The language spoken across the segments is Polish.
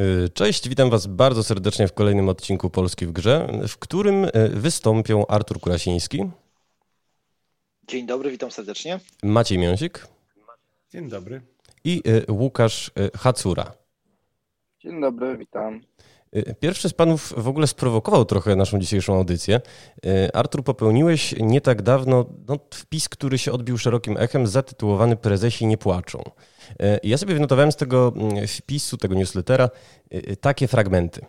Y, cześć, witam Was bardzo serdecznie w kolejnym odcinku Polski w Grze, w którym y, wystąpią Artur Kurasiński. Dzień dobry, witam serdecznie. Maciej Miąsik. Dzień dobry. I y, Łukasz Hacura. Dzień dobry, witam. Pierwszy z panów w ogóle sprowokował trochę naszą dzisiejszą audycję. Artur, popełniłeś nie tak dawno no, wpis, który się odbił szerokim echem, zatytułowany Prezesi nie płaczą. Ja sobie wynotowałem z tego mm, wpisu, tego newslettera, takie fragmenty.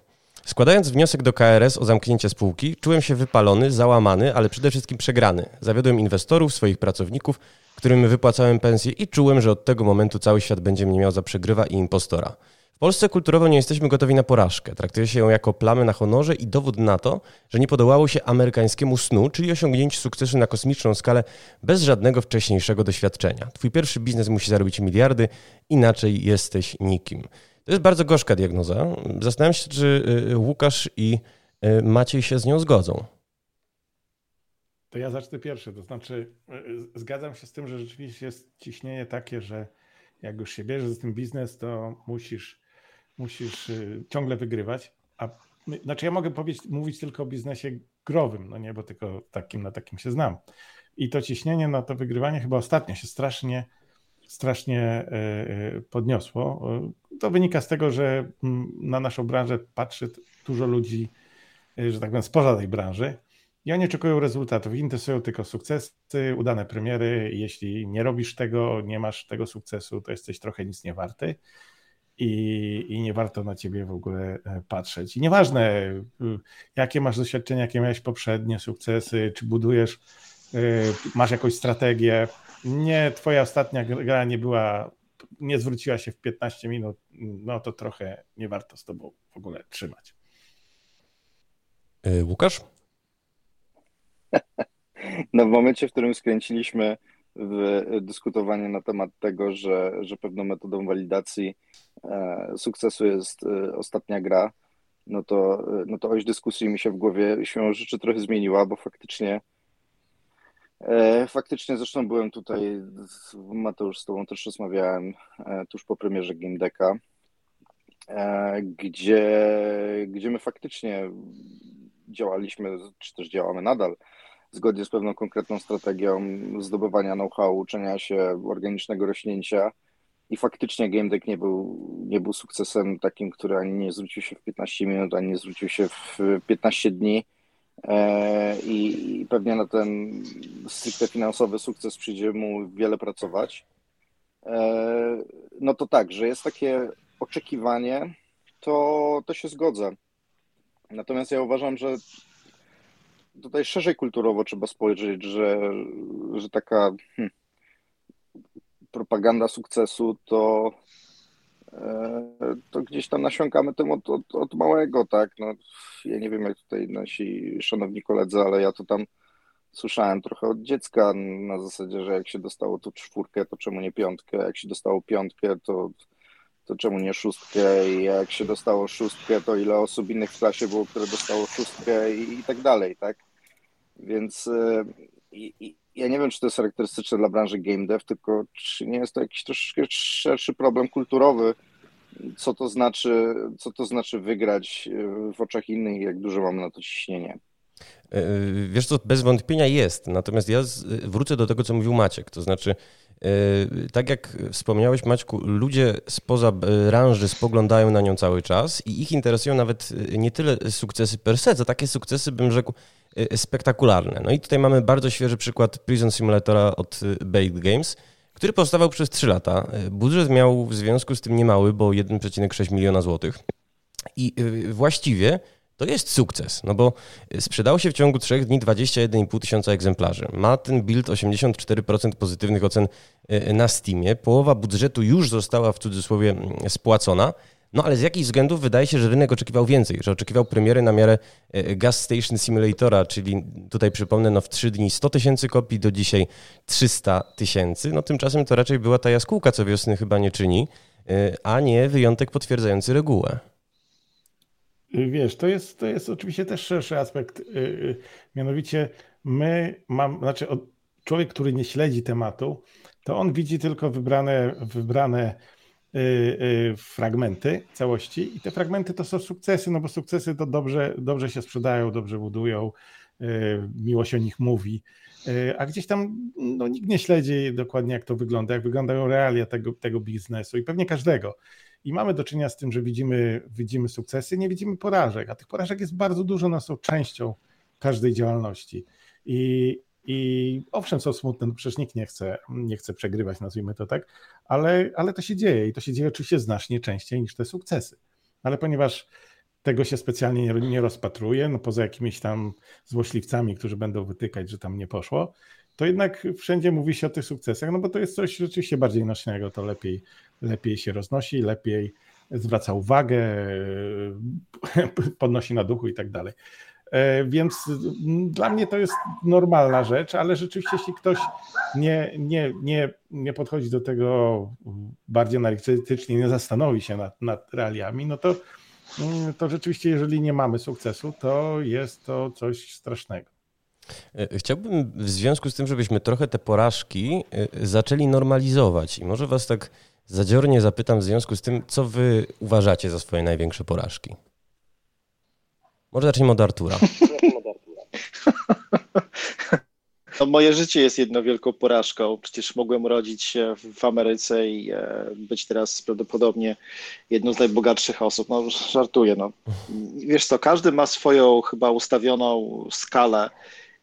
Składając wniosek do KRS o zamknięcie spółki, czułem się wypalony, załamany, ale przede wszystkim przegrany. Zawiodłem inwestorów, swoich pracowników, którym wypłacałem pensję i czułem, że od tego momentu cały świat będzie mnie miał za przegrywa i impostora. W Polsce kulturowo nie jesteśmy gotowi na porażkę. Traktuje się ją jako plamę na honorze i dowód na to, że nie podołało się amerykańskiemu snu, czyli osiągnięciu sukcesu na kosmiczną skalę bez żadnego wcześniejszego doświadczenia. Twój pierwszy biznes musi zarobić miliardy, inaczej jesteś nikim. To jest bardzo gorzka diagnoza. Zastanawiam się, czy y, Łukasz i y, Maciej się z nią zgodzą. To ja zacznę pierwszy. To znaczy, y, zgadzam się z tym, że rzeczywiście jest ciśnienie takie, że jak już się bierzesz z tym biznes, to musisz musisz y, ciągle wygrywać. A znaczy ja mogę powiedzieć, mówić tylko o biznesie growym, no nie, bo tylko takim na takim się znam. I to ciśnienie na to wygrywanie chyba ostatnio się strasznie, strasznie y, y, podniosło. To wynika z tego, że mm, na naszą branżę patrzy dużo ludzi, że tak powiem, spoza tej branży. I oni oczekują rezultatów, interesują tylko sukcesy, udane premiery. Jeśli nie robisz tego, nie masz tego sukcesu, to jesteś trochę nic nie warty i, i nie warto na ciebie w ogóle e, patrzeć. I nieważne, y, jakie masz doświadczenia, jakie miałeś poprzednie sukcesy, czy budujesz, y, masz jakąś strategię. Nie, twoja ostatnia gra nie była, nie zwróciła się w 15 minut, no to trochę nie warto z tobą w ogóle trzymać. E, Łukasz? No w momencie, w którym skręciliśmy w dyskutowanie na temat tego, że, że pewną metodą walidacji e, sukcesu jest e, ostatnia gra, no to, no to oś dyskusji mi się w głowie się rzeczy trochę zmieniła, bo faktycznie e, faktycznie zresztą byłem tutaj, Mateusz, z tobą też rozmawiałem tuż po premierze Game Decka, gdzie, gdzie my faktycznie działaliśmy, czy też działamy nadal zgodnie z pewną konkretną strategią zdobywania know-how, uczenia się organicznego rośnięcia. I faktycznie Game Deck nie był, nie był sukcesem takim, który ani nie zwrócił się w 15 minut, ani nie zwrócił się w 15 dni. E, I, pewnie na ten stricte finansowy sukces przyjdzie mu wiele pracować. E, no to tak, że jest takie oczekiwanie, to, to się zgodzę. Natomiast ja uważam, że tutaj szerzej kulturowo trzeba spojrzeć, że, że taka hmm, propaganda sukcesu to, e, to gdzieś tam nasiąkamy tym od, od, od, małego, tak? No, ja nie wiem, jak tutaj nasi szanowni koledzy, ale ja to tam słyszałem trochę od dziecka na zasadzie, że jak się dostało tu czwórkę, to czemu nie piątkę? Jak się dostało piątkę, to, to czemu nie szóstkę? I jak się dostało szóstkę, to ile osób innych w klasie było, które dostało szóstkę i, i tak dalej, tak? Więc e, ja nie wiem, czy to jest charakterystyczne dla branży game dev, tylko czy nie jest to jakiś troszkę szerszy problem kulturowy, co to znaczy, co to znaczy wygrać e, w oczach innych, jak dużo mamy na to ciśnienie. E, wiesz co, bez wątpienia jest. Natomiast ja wrócę do tego, co mówił Maciek. To znaczy, tak jak wspomniałeś, Maćku, ludzie spoza branży spoglądają na nią cały czas i ich interesują nawet nie tyle sukcesy per se, co takie sukcesy, bym rzekł, spektakularne. No i tutaj mamy bardzo świeży przykład Prison Simulatora od Baked Games, który powstawał przez 3 lata. Budżet miał w związku z tym niemały, bo 1,6 miliona złotych. I właściwie to jest sukces, no bo sprzedało się w ciągu 3 dni 21,5 tysiąca egzemplarzy. Ma ten build 84% pozytywnych ocen na Steamie. Połowa budżetu już została w cudzysłowie mm, spłacona. No ale z jakichś względów wydaje się, że rynek oczekiwał więcej, że oczekiwał premiery na miarę Gas Station Simulatora, czyli tutaj przypomnę, no w trzy dni 100 tysięcy kopii, do dzisiaj 300 tysięcy. No tymczasem to raczej była ta jaskółka, co wiosny chyba nie czyni, a nie wyjątek potwierdzający regułę. Wiesz, to jest, to jest oczywiście też szerszy aspekt. E, mianowicie my mam, znaczy człowiek, który nie śledzi tematu, to on widzi tylko wybrane, wybrane fragmenty całości i te fragmenty to są sukcesy, no bo sukcesy to dobrze, dobrze się sprzedają, dobrze budują, miło się o nich mówi, a gdzieś tam no, nikt nie śledzi dokładnie jak to wygląda, jak wyglądają realia tego, tego biznesu i pewnie każdego. I mamy do czynienia z tym, że widzimy, widzimy sukcesy, nie widzimy porażek, a tych porażek jest bardzo dużo, one są częścią każdej działalności. I, i owszem, są smutne, no przecież nikt nie chce, nie chce przegrywać, nazwijmy to tak, ale, ale to się dzieje i to się dzieje oczywiście znacznie częściej niż te sukcesy. Ale ponieważ tego się specjalnie nie, nie rozpatruje, no poza jakimiś tam złośliwcami, którzy będą wytykać, że tam nie poszło, to jednak wszędzie mówi się o tych sukcesach, no bo to jest coś rzeczywiście bardziej nośnego, to lepiej, lepiej się roznosi, lepiej zwraca uwagę, podnosi na duchu i tak dalej. E, więc dla mnie to jest normalna rzecz, ale rzeczywiście, jeśli ktoś nie, nie, nie, nie podchodzi do tego bardziej analitycznie, nie zastanowi się nad, nad realiami, no to, to rzeczywiście, jeżeli nie mamy sukcesu, to jest to coś strasznego. E, chciałbym w związku z tym, żebyśmy trochę te porażki e, zaczęli normalizować i może was tak zadziornie zapytam w związku z tym, co wy uważacie za swoje największe porażki. Może zacznijmy od Artura. No, moje życie jest jedną wielką porażką. Przecież mogłem rodzić się w Ameryce i e, być teraz prawdopodobnie jedną z najbogatszych osób. No, żartuję. No. Wiesz co, każdy ma swoją chyba ustawioną skalę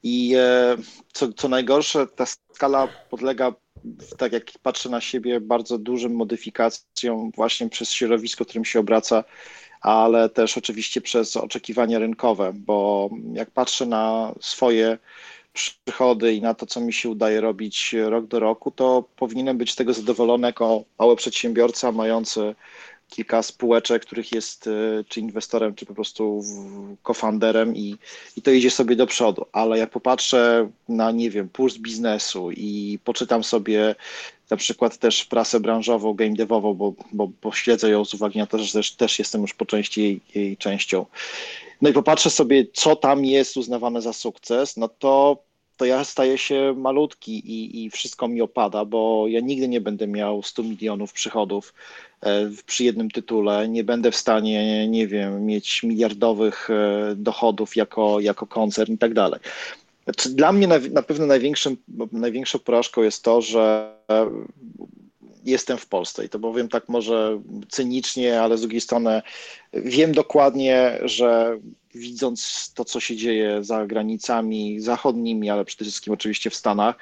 i e, co, co najgorsze, ta skala podlega, tak jak patrzę na siebie, bardzo dużym modyfikacjom właśnie przez środowisko, którym się obraca ale też oczywiście przez oczekiwania rynkowe, bo jak patrzę na swoje przychody i na to, co mi się udaje robić rok do roku, to powinienem być z tego zadowolony jako mały przedsiębiorca mający kilka spółeczek, których jest e, czy inwestorem, czy po prostu cofounderem i, i to idzie sobie do przodu. Ale jak popatrzę na, nie wiem, puls biznesu i poczytam sobie na przykład też prasę branżową, game devową, bo, bo, bo śledzę ją z uwagi na to, że też, też jestem już po części jej, jej częścią. No i popatrzę sobie, co tam jest uznawane za sukces, no to to ja staję się malutki i, i wszystko mi opada, bo ja nigdy nie będę miał 100 milionów przychodów e, przy jednym tytule. Nie będę w stanie, nie wiem, mieć miliardowych e, dochodów jako, jako koncern i tak dalej. Znaczy, dla mnie na, na pewno największą porażką jest to, że jestem w Polsce i to powiem tak może cynicznie, ale z drugiej strony wiem dokładnie, że widząc to, co się dzieje za granicami zachodnimi, ale przede wszystkim oczywiście w Stanach,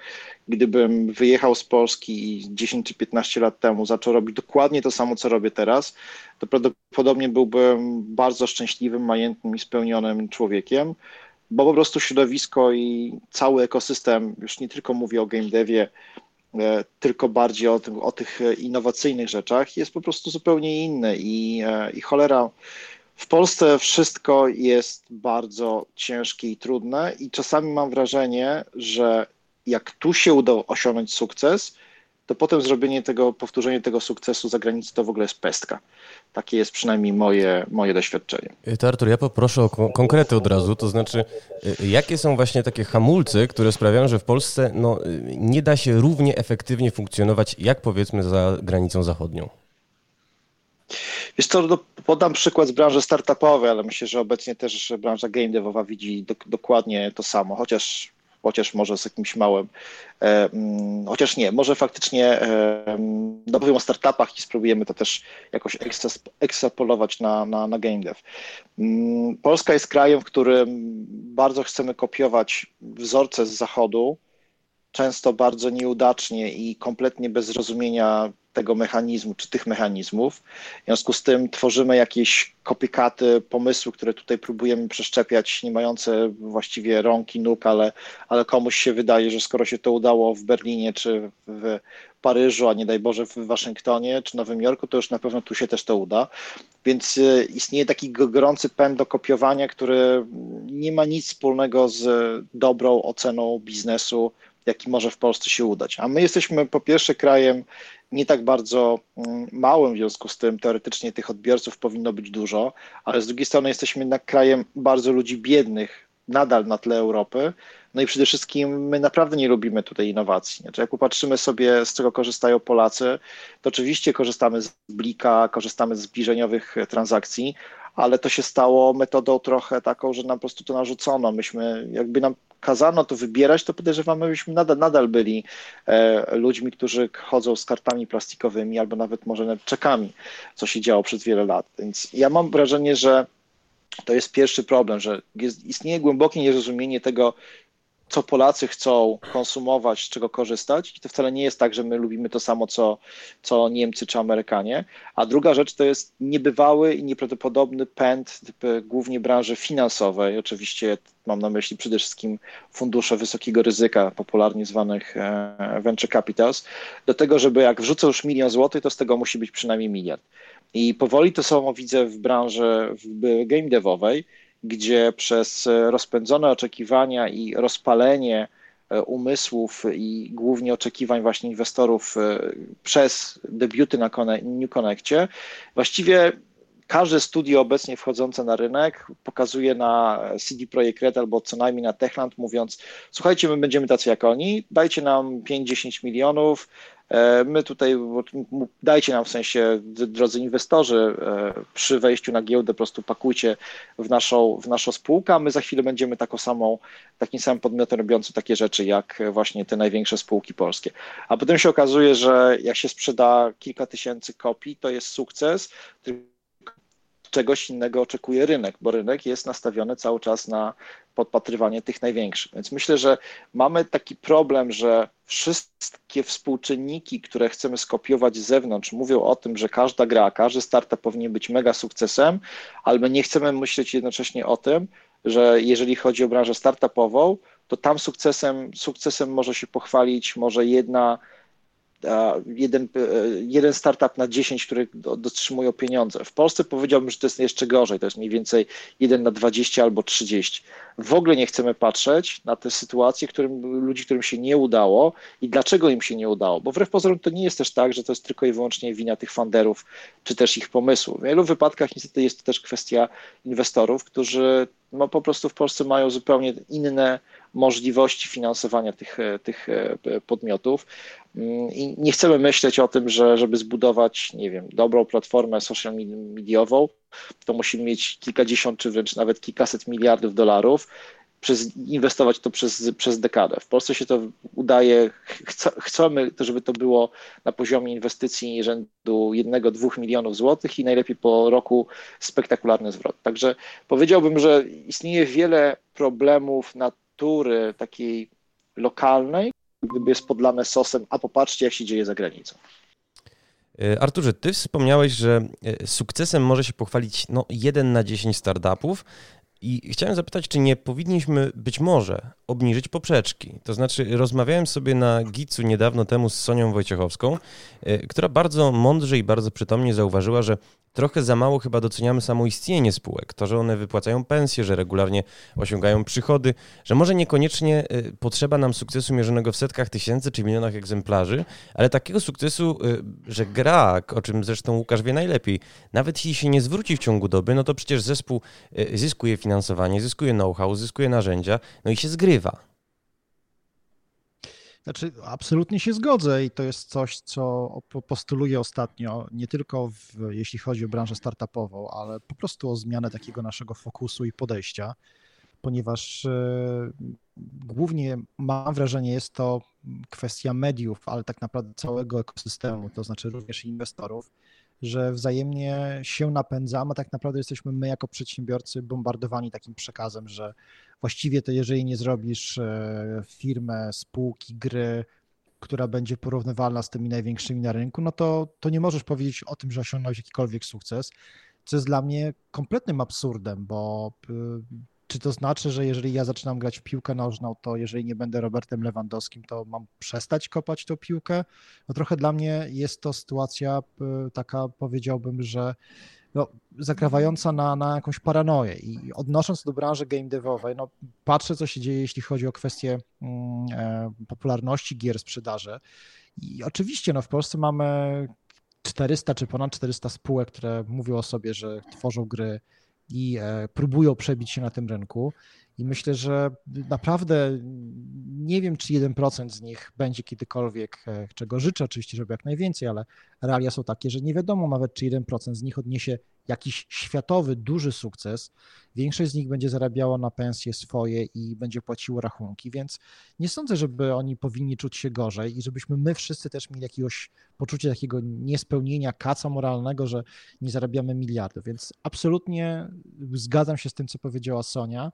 gdybym wyjechał z Polski i 10 czy 15 lat temu zaczął robić dokładnie to samo, co robię teraz, to prawdopodobnie byłbym bardzo szczęśliwym, majętnym i spełnionym człowiekiem, bo po prostu środowisko i cały ekosystem, już nie tylko mówię o game devie, tylko bardziej o, tym, o tych innowacyjnych rzeczach, jest po prostu zupełnie inny i, e, i cholera w Polsce wszystko jest bardzo ciężkie i trudne, i czasami mam wrażenie, że jak tu się udało osiągnąć sukces, to potem zrobienie tego, powtórzenie tego sukcesu za granicą to w ogóle jest pestka. Takie jest przynajmniej moje, moje doświadczenie. To Artur, ja poproszę o konkrety od razu, to znaczy y, jakie są właśnie takie hamulce, które sprawiają, że w Polsce no, y, nie da się równie efektywnie funkcjonować jak powiedzmy za granicą zachodnią? Wiesz co, no, podam przykład z branży startupowej, ale myślę, że obecnie też branża game devowa widzi do, dokładnie to samo, chociaż chociaż może z jakimś małym, e, mm, chociaż nie, może faktycznie e, mm, no o startupach i spróbujemy to też jakoś ekstrapolować na, na, na game dev. Mm, Polska jest krajem, w którym bardzo chcemy kopiować wzorce z zachodu, często bardzo nieudacznie i kompletnie bez zrozumienia tego mechanizmu, czy tych mechanizmów. W związku z tym tworzymy jakieś kopykaty, pomysły, które tutaj próbujemy przeszczepiać, nie mające właściwie rąk i nóg, ale, ale komuś się wydaje, że skoro się to udało w Berlinie, czy w Paryżu, a nie daj Boże w Waszyngtonie, czy Nowym Jorku, to już na pewno tu się też to uda. Więc y, istnieje taki gorący pęd do kopiowania, który nie ma nic wspólnego z dobrą oceną biznesu, jaki może w Polsce się udać. A my jesteśmy po pierwsze krajem nie tak bardzo mm, małym, w związku z tym teoretycznie tych odbiorców powinno być dużo, ale z drugiej strony jesteśmy jednak krajem bardzo ludzi biednych, nadal na tle Europy, No i przede wszystkim my naprawdę nie lubimy tutaj innowacji. Znaczy, jak popatrzymy sobie, z czego korzystają Polacy, to oczywiście korzystamy z Blika, korzystamy z zbliżeniowych transakcji, ale to się stało metodą trochę taką, że nam po prostu to narzucono. Myśmy, jakby nam kazano to wybierać, to podejrzewamy, byśmy nadal, nadal byli e, ludźmi, którzy chodzą z kartami plastikowymi albo nawet może nawet czekami, co się działo przez wiele lat. Więc ja mam wrażenie, że to jest pierwszy problem, że jest, istnieje głębokie niezrozumienie tego, co Polacy chcą konsumować, z czego korzystać. I to wcale nie jest tak, że my lubimy to samo, co, co Niemcy czy Amerykanie. A druga rzecz to jest niebywały i nieprawdopodobny pęd głównie branży finansowej. Oczywiście mam na myśli przede wszystkim fundusze wysokiego ryzyka, popularnie zwanych e, venture capitals, do tego, żeby jak wrzucę już milion złotych, to z tego musi być przynajmniej miliard. I powoli to samo widzę w branży game devowej, gdzie przez rozpędzone oczekiwania i rozpalenie e, umysłów i głównie oczekiwań właśnie inwestorów e, przez debiuty na New Connectie, właściwie każde studio obecnie wchodzące na rynek pokazuje na CD Projekt Red albo co najmniej na Techland, mówiąc: Słuchajcie, my będziemy tacy jak oni, dajcie nam 5-10 milionów, E, my tutaj, dajcie nam w sensie, drodzy inwestorzy, e, przy wejściu na giełdę po prostu pakujcie w naszą, w naszą spółkę, a my za chwilę będziemy taką samą, takim samym podmiotem robiącym takie rzeczy, jak właśnie te największe spółki polskie. A potem się okazuje, że jak się sprzeda kilka tysięcy kopii, to jest sukces, czegoś innego oczekuje rynek, bo rynek jest nastawiony cały czas na podpatrywanie tych największych. Więc myślę, że mamy taki problem, że wszystkie współczynniki, które chcemy skopiować z zewnątrz, mówią o tym, że każda gra, każdy startup powinien być mega sukcesem, ale nie chcemy myśleć jednocześnie o tym, że jeżeli chodzi o branżę startupową, to tam sukcesem, sukcesem może się pochwalić może jedna jeden, e, jeden startup na 10, który dotrzymują pieniądze. W Polsce powiedziałbym, że to jest jeszcze gorzej, to jest mniej więcej 1 na 20 albo 30. W ogóle nie chcemy patrzeć na te sytuacje którym, ludzi, którym się nie udało i dlaczego im się nie udało, bo wbrew pozorom to nie jest też tak, że to jest tylko i wyłącznie wina tych funderów, czy też ich pomysłu. W wielu wypadkach niestety jest to też kwestia inwestorów, którzy no, po prostu w Polsce mają zupełnie inne możliwości finansowania tych, tych e, podmiotów. Mm, I nie chcemy myśleć o tym, że żeby zbudować, nie wiem, dobrą platformę social mediową, to musimy mieć kilkadziesiąt czy wręcz nawet kilkaset miliardów dolarów, przez, inwestować to przez, przez dekadę. W Polsce się to udaje, chcemy, żeby to było na poziomie inwestycji rzędu 1-2 milionów złotych i najlepiej po roku spektakularny zwrot. Także powiedziałbym, że istnieje wiele problemów natury takiej lokalnej, gdyby jest podlane sosem, a popatrzcie, jak się dzieje za granicą. E, Arturze, ty wspomniałeś, że e, sukcesem może się pochwalić no, 1 na 10 startupów. I chciałem zapytać, czy nie powinniśmy być może obniżyć poprzeczki? To znaczy, rozmawiałem sobie na Gicu niedawno temu z Sonią Wojciechowską, e, która bardzo mądrze i bardzo przytomnie zauważyła, że trochę za mało chyba doceniamy samo istnienie spółek. To, że one wypłacają pensje, że regularnie osiągają przychody, że może niekoniecznie y, potrzeba nam sukcesu mierzonego w setkach tysięcy czy milionach egzemplarzy, ale takiego sukcesu, y, że gra, o czym zresztą Łukasz wie najlepiej, nawet jeśli się nie zwróci w ciągu doby, no to przecież zespół zyskuje finansowanie, zyskuje know-how, zyskuje narzędzia, no i się zgrywa. Znaczy, absolutnie się zgodzę i to jest coś, co postuluję ostatnio, nie tylko w, jeśli chodzi o branżę startupową, ale po prostu o zmianę takiego naszego fokusu i podejścia, ponieważ e, głównie mam wrażenie, jest to kwestia mediów, ale tak naprawdę całego ekosystemu, to znaczy również inwestorów, że wzajemnie się napędzamy, a tak naprawdę jesteśmy my jako przedsiębiorcy bombardowani takim przekazem, że właściwie to jeżeli nie zrobisz e, firmę, spółki, gry, która będzie porównywalna z tymi największymi na rynku, no to, to nie możesz powiedzieć o tym, że osiągnąłeś jakikolwiek sukces, co jest dla mnie kompletnym absurdem, bo y, czy to znaczy, że jeżeli ja zaczynam grać w piłkę nożną, to jeżeli nie będę Robertem Lewandowskim, to mam przestać kopać tą piłkę? No trochę dla mnie jest to sytuacja y, taka, powiedziałbym, że no, zakrawająca na, na jakąś paranoję. I odnosząc do branży game devowej, no, patrzę, co się dzieje, jeśli chodzi o kwestię mm, e, popularności gier, sprzedaży. I oczywiście no, w Polsce mamy 400 czy ponad 400 spółek, które mówią o sobie, że tworzą gry i e, próbują przebić się na tym rynku. I myślę, że naprawdę nie wiem, czy 1% z nich będzie kiedykolwiek, e, czego życzę oczywiście, żeby jak najwięcej, ale realia są takie, że nie wiadomo nawet, czy 1% z nich odniesie jakiś światowy, duży sukces. Większość z nich będzie zarabiała na pensje swoje i będzie płaciło rachunki, więc nie sądzę, żeby oni powinni czuć się gorzej i żebyśmy my wszyscy też mieli jakiegoś poczucie takiego niespełnienia kaca moralnego, że nie zarabiamy miliardów. Więc absolutnie zgadzam się z tym, co powiedziała Sonia.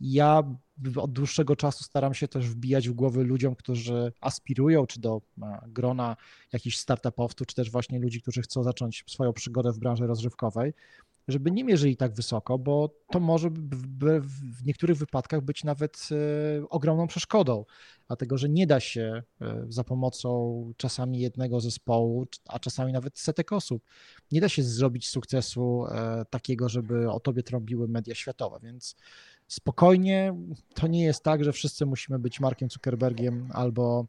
Ja od dłuższego czasu staram się też wbijać w głowy ludziom, którzy aspirują, czy do e, grona jakichś startupowców, czy też właśnie ludzi, którzy chcą zacząć swoją przygodę w branży rozrywkowej, żeby nie mierzyli tak wysoko, bo to może w niektórych wypadkach być nawet e, ogromną przeszkodą, dlatego że nie da się e, za pomocą czasami jednego zespołu, a czasami nawet setek osób, nie da się zrobić sukcesu takiego, żeby o tobie trąbiły media światowe, więc spokojnie, to nie jest tak, że wszyscy musimy być Markiem Zuckerbergiem albo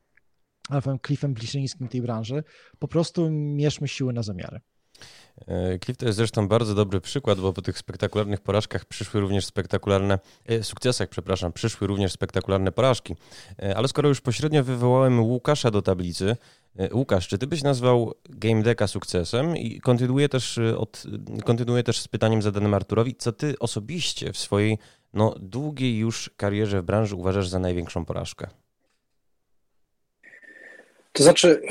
Alfem Cliffem Bliszyńskim tej branży. Po prostu mierzmy siły na zamiary. E, Cliff to jest zresztą bardzo dobry przykład, bo po tych spektakularnych porażkach przyszły również spektakularne, e, sukcesach, przepraszam, przyszły również spektakularne porażki. E, ale skoro już pośrednio wywołałem Łukasza do tablicy, Łukasz, czy ty byś nazwał Game Decka sukcesem? I kontynuuję też, od, kontynuuję też z pytaniem zadanym Arturowi, co ty osobiście w swojej no, długiej już karierze w branży uważasz za największą porażkę? To znaczy,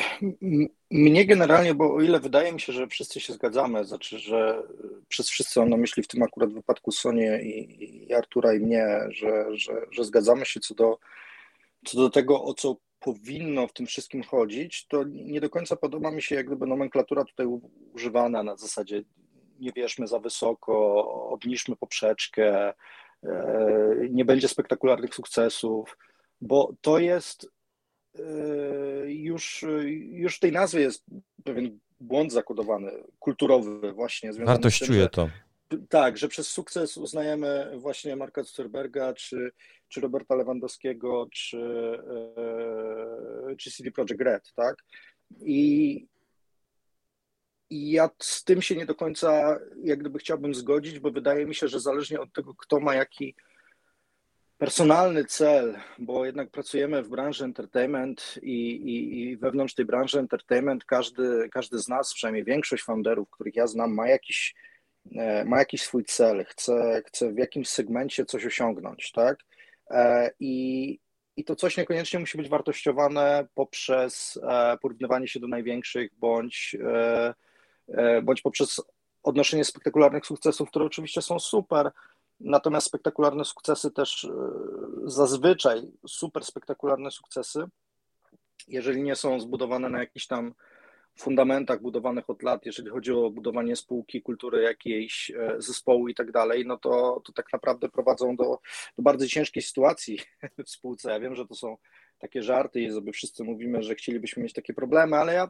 mnie generalnie, bo o ile wydaje mi się, że wszyscy się zgadzamy, znaczy, że przez wszyscy mam myśli w tym akurat wypadku Sonię i, i Artura i mnie, że, że, że zgadzamy się co do, co do tego, o co powinno w tym wszystkim chodzić, to nie do końca podoba mi się jak gdyby nomenklatura tutaj używana na zasadzie nie wierzmy za wysoko, obniżmy poprzeczkę, nie będzie spektakularnych sukcesów, bo to jest e, już, już w tej nazwie jest pewien błąd zakodowany, kulturowy właśnie. Wartościuje to. Tak, że przez sukces uznajemy właśnie Marka Zuckerberga, czy, czy Roberta Lewandowskiego, czy, e, czy CD Projekt Red, tak? I, I ja z tym się nie do końca jak gdyby chciałbym zgodzić, bo wydaje mi się, że zależnie od tego, kto ma jaki personalny cel, bo jednak pracujemy w branży entertainment i, i, i, wewnątrz tej branży entertainment każdy, każdy z nas, przynajmniej większość founderów, których ja znam, ma jakiś E, ma jakiś swój cel, chce, chce w jakimś segmencie coś osiągnąć, tak? E, I, I to coś niekoniecznie musi być wartościowane poprzez e, porównywanie się do największych, bądź, bądź poprzez odnoszenie spektakularnych sukcesów, które oczywiście są super, natomiast spektakularne sukcesy też zazwyczaj super spektakularne sukcesy, jeżeli nie są zbudowane na jakiś tam fundamentach budowanych od lat, jeżeli chodzi o budowanie spółki, kultury jakiejś, e, zespołu i tak dalej, no to, to tak naprawdę prowadzą do, do bardzo ciężkiej sytuacji w spółce. Ja wiem, że to są takie żarty i sobie wszyscy mówimy, że chcielibyśmy mieć takie problemy, ale ja,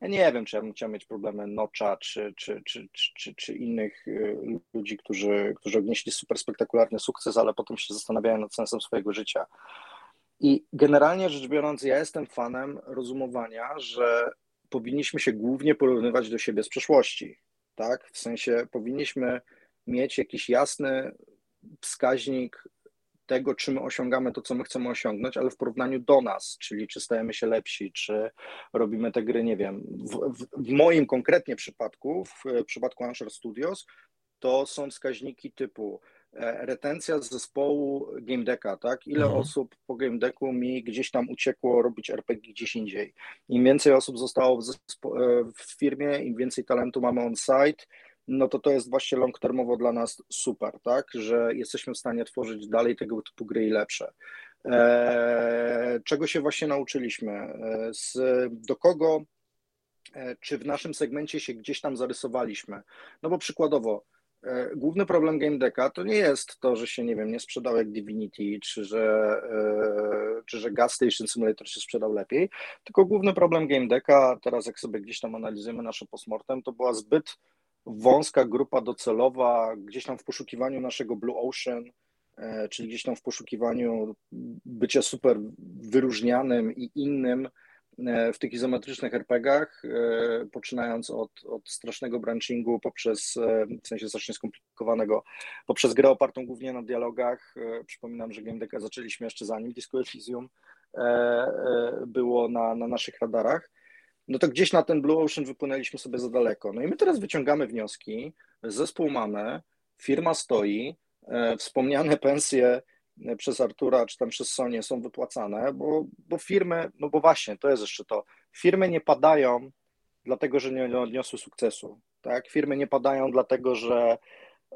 ja nie wiem, czy ja bym chciał mieć problemy Nocza czy, czy, czy, czy, czy innych e, ludzi, którzy, którzy odnieśli super spektakularny sukces, ale potem się zastanawiają nad sensem swojego życia. I generalnie rzecz biorąc, ja jestem fanem rozumowania, że powinniśmy się głównie porównywać do siebie z przeszłości, tak? W sensie powinniśmy mieć jakiś jasny wskaźnik tego, czy my osiągamy to, co my chcemy osiągnąć, ale w porównaniu do nas, czyli czy stajemy się lepsi, czy robimy te gry, nie wiem. W, w, w moim konkretnie przypadku, w, w przypadku Answer Studios, to są wskaźniki typu E, retencja z zespołu Game Decka, tak? Ile mhm. osób po Game Decku mi gdzieś tam uciekło robić RPG gdzieś indziej. Im więcej osób zostało w, e, w firmie, im więcej talentu mamy on site, no to to jest właśnie long termowo dla nas super, tak? Że jesteśmy w stanie tworzyć dalej tego typu gry i lepsze. Eee, czego się właśnie nauczyliśmy? E, z, do kogo, czy w naszym segmencie się gdzieś tam zarysowaliśmy? No bo przykładowo, E, główny problem Game Decka to nie jest to, że się, nie wiem, nie sprzedał jak Divinity, czy że, e, czy że Gas Station Simulator się sprzedał lepiej, tylko główny problem Game Decka, teraz jak sobie gdzieś tam analizujemy nasze postmortem, to była zbyt wąska grupa docelowa, gdzieś tam w poszukiwaniu naszego Blue Ocean, e, czyli gdzieś tam w poszukiwaniu bycia super wyróżnianym i innym, w tych izometrycznych RPGach, poczynając od, od strasznego branchingu poprzez, w sensie strasznie skomplikowanego, poprzez grę opartą głównie na dialogach. Przypominam, że Game zaczęliśmy jeszcze zanim Disco Elysium było na, na naszych radarach no to gdzieś na ten Blue Ocean wypłynęliśmy sobie za daleko. No i my teraz wyciągamy wnioski, zespół mamy, firma stoi, e, wspomniane pensje e, przez Artura czy tam przez Sonię są wypłacane, bo, bo firmy, no bo właśnie, to jest jeszcze to, firmy nie padają dlatego, że nie odniosły sukcesu, tak? Firmy nie padają dlatego, że,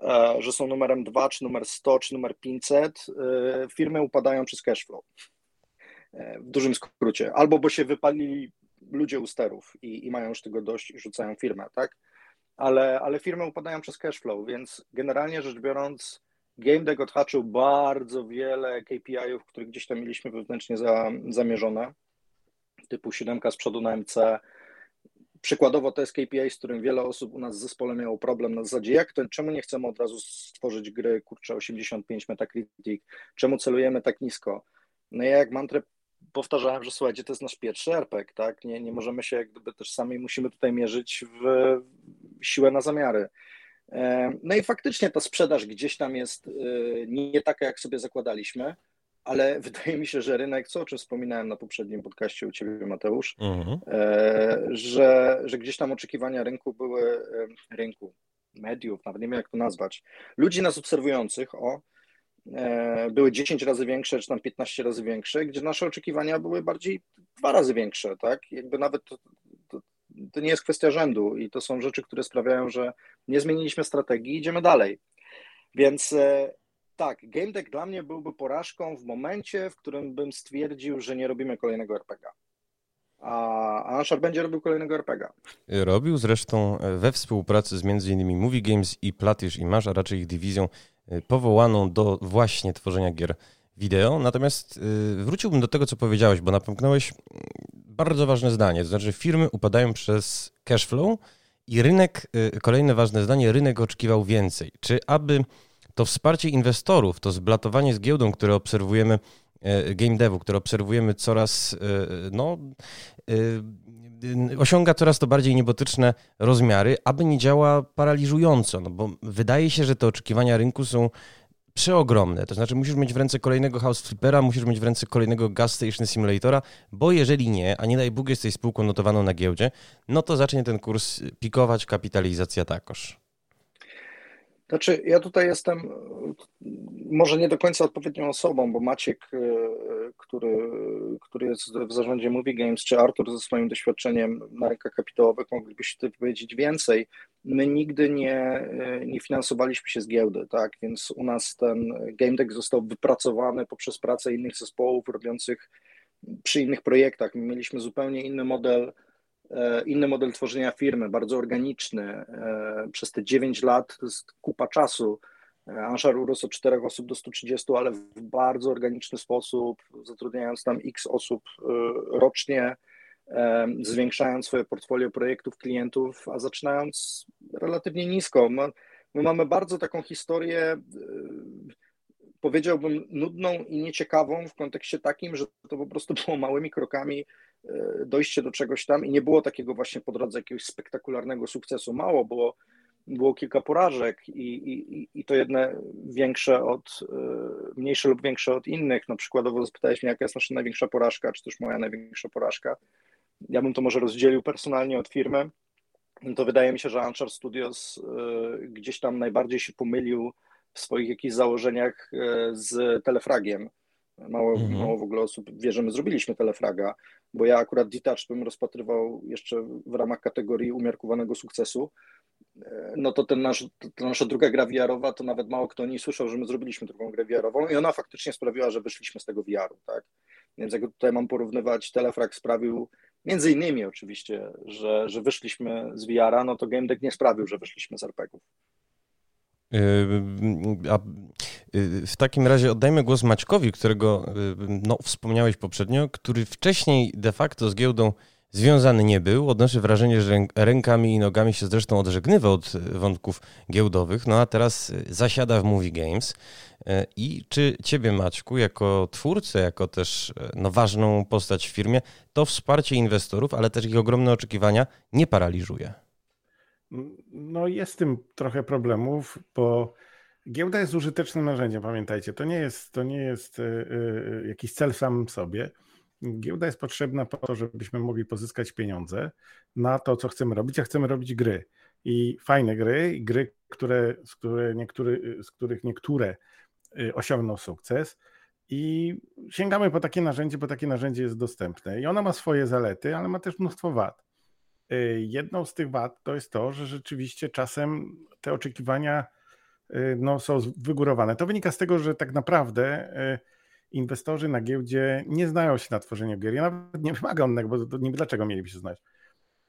e, że są numerem 2, czy numer 100, czy numer 500, e, firmy upadają przez cashflow. W dużym skrócie. Albo bo się wypalili ludzie u sterów i, i mają już tego dość i rzucają firmę, tak? Ale, ale firmy upadają przez cash flow, więc generalnie rzecz biorąc, GameDeck odhaczył bardzo wiele KPI-ów, które gdzieś tam mieliśmy wewnętrznie za, zamierzone, typu 7 z przodu na MC. Przykładowo to jest KPI, z którym wiele osób u nas w zespole miało problem na zasadzie, jak to, czemu nie chcemy od razu stworzyć gry, kurczę, 85 Metacritic, czemu celujemy tak nisko? No ja jak mantrę powtarzałem, że słuchajcie, to jest nasz pierwszy RPG, tak? Nie, nie możemy się, jak gdyby też sami musimy tutaj mierzyć w siłę na zamiary. E, no i faktycznie ta sprzedaż gdzieś tam jest e, nie taka, jak sobie zakładaliśmy, ale wydaje mi się, że rynek, co o czym wspominałem na poprzednim podcaście u Ciebie, Mateusz, mhm. E, że, że gdzieś tam oczekiwania rynku były, rynku, mediów, nawet nie wiem jak to nazwać, ludzi nas obserwujących, o, były 10 razy większe, czy tam 15 razy większe, gdzie nasze oczekiwania były bardziej dwa razy większe, tak? Jakby nawet to, to, to, nie jest kwestia rzędu i to są rzeczy, które sprawiają, że nie zmieniliśmy strategii, idziemy dalej. Więc e, tak, Game Deck dla mnie byłby porażką w momencie, w którym bym stwierdził, że nie robimy kolejnego RPG. A Anshar będzie robił kolejnego RPG. Robił zresztą we współpracy z m.in. Movie Games i Platish i Masz, a raczej ich dywizją powołaną do właśnie tworzenia gier wideo. Natomiast y, wróciłbym do tego, co powiedziałeś, bo napomknąłeś mm, bardzo ważne zdanie. To znaczy, firmy upadają przez cash flow i rynek, y, kolejne ważne zdanie, rynek oczekiwał więcej. Czy aby to wsparcie inwestorów, to zblatowanie z giełdą, które obserwujemy, game devu, które obserwujemy coraz no, Y, osiąga coraz to bardziej niebotyczne rozmiary, aby nie działa paraliżująco, no bo wydaje się, że te oczekiwania rynku są przeogromne. To znaczy, musisz mieć w ręce kolejnego House Flippera, musisz mieć w ręce kolejnego Gas Station Simulatora, bo jeżeli nie, a nie daj Bóg jesteś spółką notowaną na giełdzie, no to zacznie ten kurs pikować, kapitalizacja takoż. Znaczy, ja tutaj jestem może nie do końca odpowiednią osobą, bo Maciek, e, który, który jest w zarządzie Movie Games, czy Artur ze swoim doświadczeniem na rynkach kapitałowych mogliby się powiedzieć więcej. My nigdy nie, e, nie finansowaliśmy się z giełdy, tak? Więc u nas ten game deck został wypracowany poprzez pracę innych zespołów robiących przy innych projektach. My mieliśmy zupełnie inny model inny model tworzenia firmy, bardzo organiczny. E, przez te 9 lat to jest kupa czasu. E, Anshar urósł od 4 osób do 130, ale w bardzo organiczny sposób, zatrudniając tam x osób rocznie, zwiększając swoje portfolio projektów, klientów, a zaczynając relatywnie nisko. My mamy bardzo taką historię, powiedziałbym, nudną i nieciekawą w kontekście takim, że to po prostu było małymi krokami E, dojście do czegoś tam i nie było takiego właśnie po drodze jakiegoś spektakularnego sukcesu. Mało było, było kilka porażek i, i, i to jedne większe od, e, mniejsze lub większe od innych. No przykładowo zapytałeś mnie, jaka jest nasza największa porażka, czy też moja największa porażka. Ja bym to może rozdzielił personalnie od firmy. To wydaje mi się, że Anchor Studios e, gdzieś tam najbardziej się pomylił w swoich jakichś założeniach z telefragiem Mało, mhm. mało w ogóle osób wie, że my zrobiliśmy telefraga, bo ja akurat Detach bym rozpatrywał jeszcze w ramach kategorii umiarkowanego sukcesu. E, no to ten nasz, ta nasza druga gra VR-owa, to nawet mało kto nie słyszał, że my zrobiliśmy drugą grę VR-ową i ona faktycznie sprawiła, że wyszliśmy z tego VR-u, tak? Więc jak tutaj mam porównywać, Telefrag sprawił, między innymi oczywiście, że, że wyszliśmy z VR-a, no to Game Deck nie sprawił, że wyszliśmy z RPG-ów. Yy, a yy, w takim razie oddajmy głos Maćkowi, którego yy, no, wspomniałeś poprzednio, który wcześniej de facto z giełdą związany nie był. Odnoszę wrażenie, że rękami i nogami się zresztą odżegnywał od wątków giełdowych, no a teraz zasiada w Movie Games. I czy ciebie, Maćku, jako twórcę, jako też no, ważną postać w firmie, to wsparcie inwestorów, ale też ich ogromne oczekiwania nie paraliżuje? No jest z tym trochę problemów, bo giełda jest użytecznym narzędziem, pamiętajcie. To nie jest, to nie jest jakiś cel w samym sobie. Giełda jest potrzebna po to, żebyśmy mogli pozyskać pieniądze na to, co chcemy robić, a chcemy robić gry. I fajne gry, i gry, które, z, które niektóry, z których niektóre y, osiągną sukces. I sięgamy po takie narzędzie, bo takie narzędzie jest dostępne. I ono ma swoje zalety, ale ma też mnóstwo wad. Y, jedną z tych wad to jest to, że rzeczywiście czasem te oczekiwania y, no, są wygórowane. To wynika z tego, że tak naprawdę inwestorzy na giełdzie nie znają się na tworzeniu gier. Ja nawet nie wymagam, bo to niby dlaczego mieliby się znać.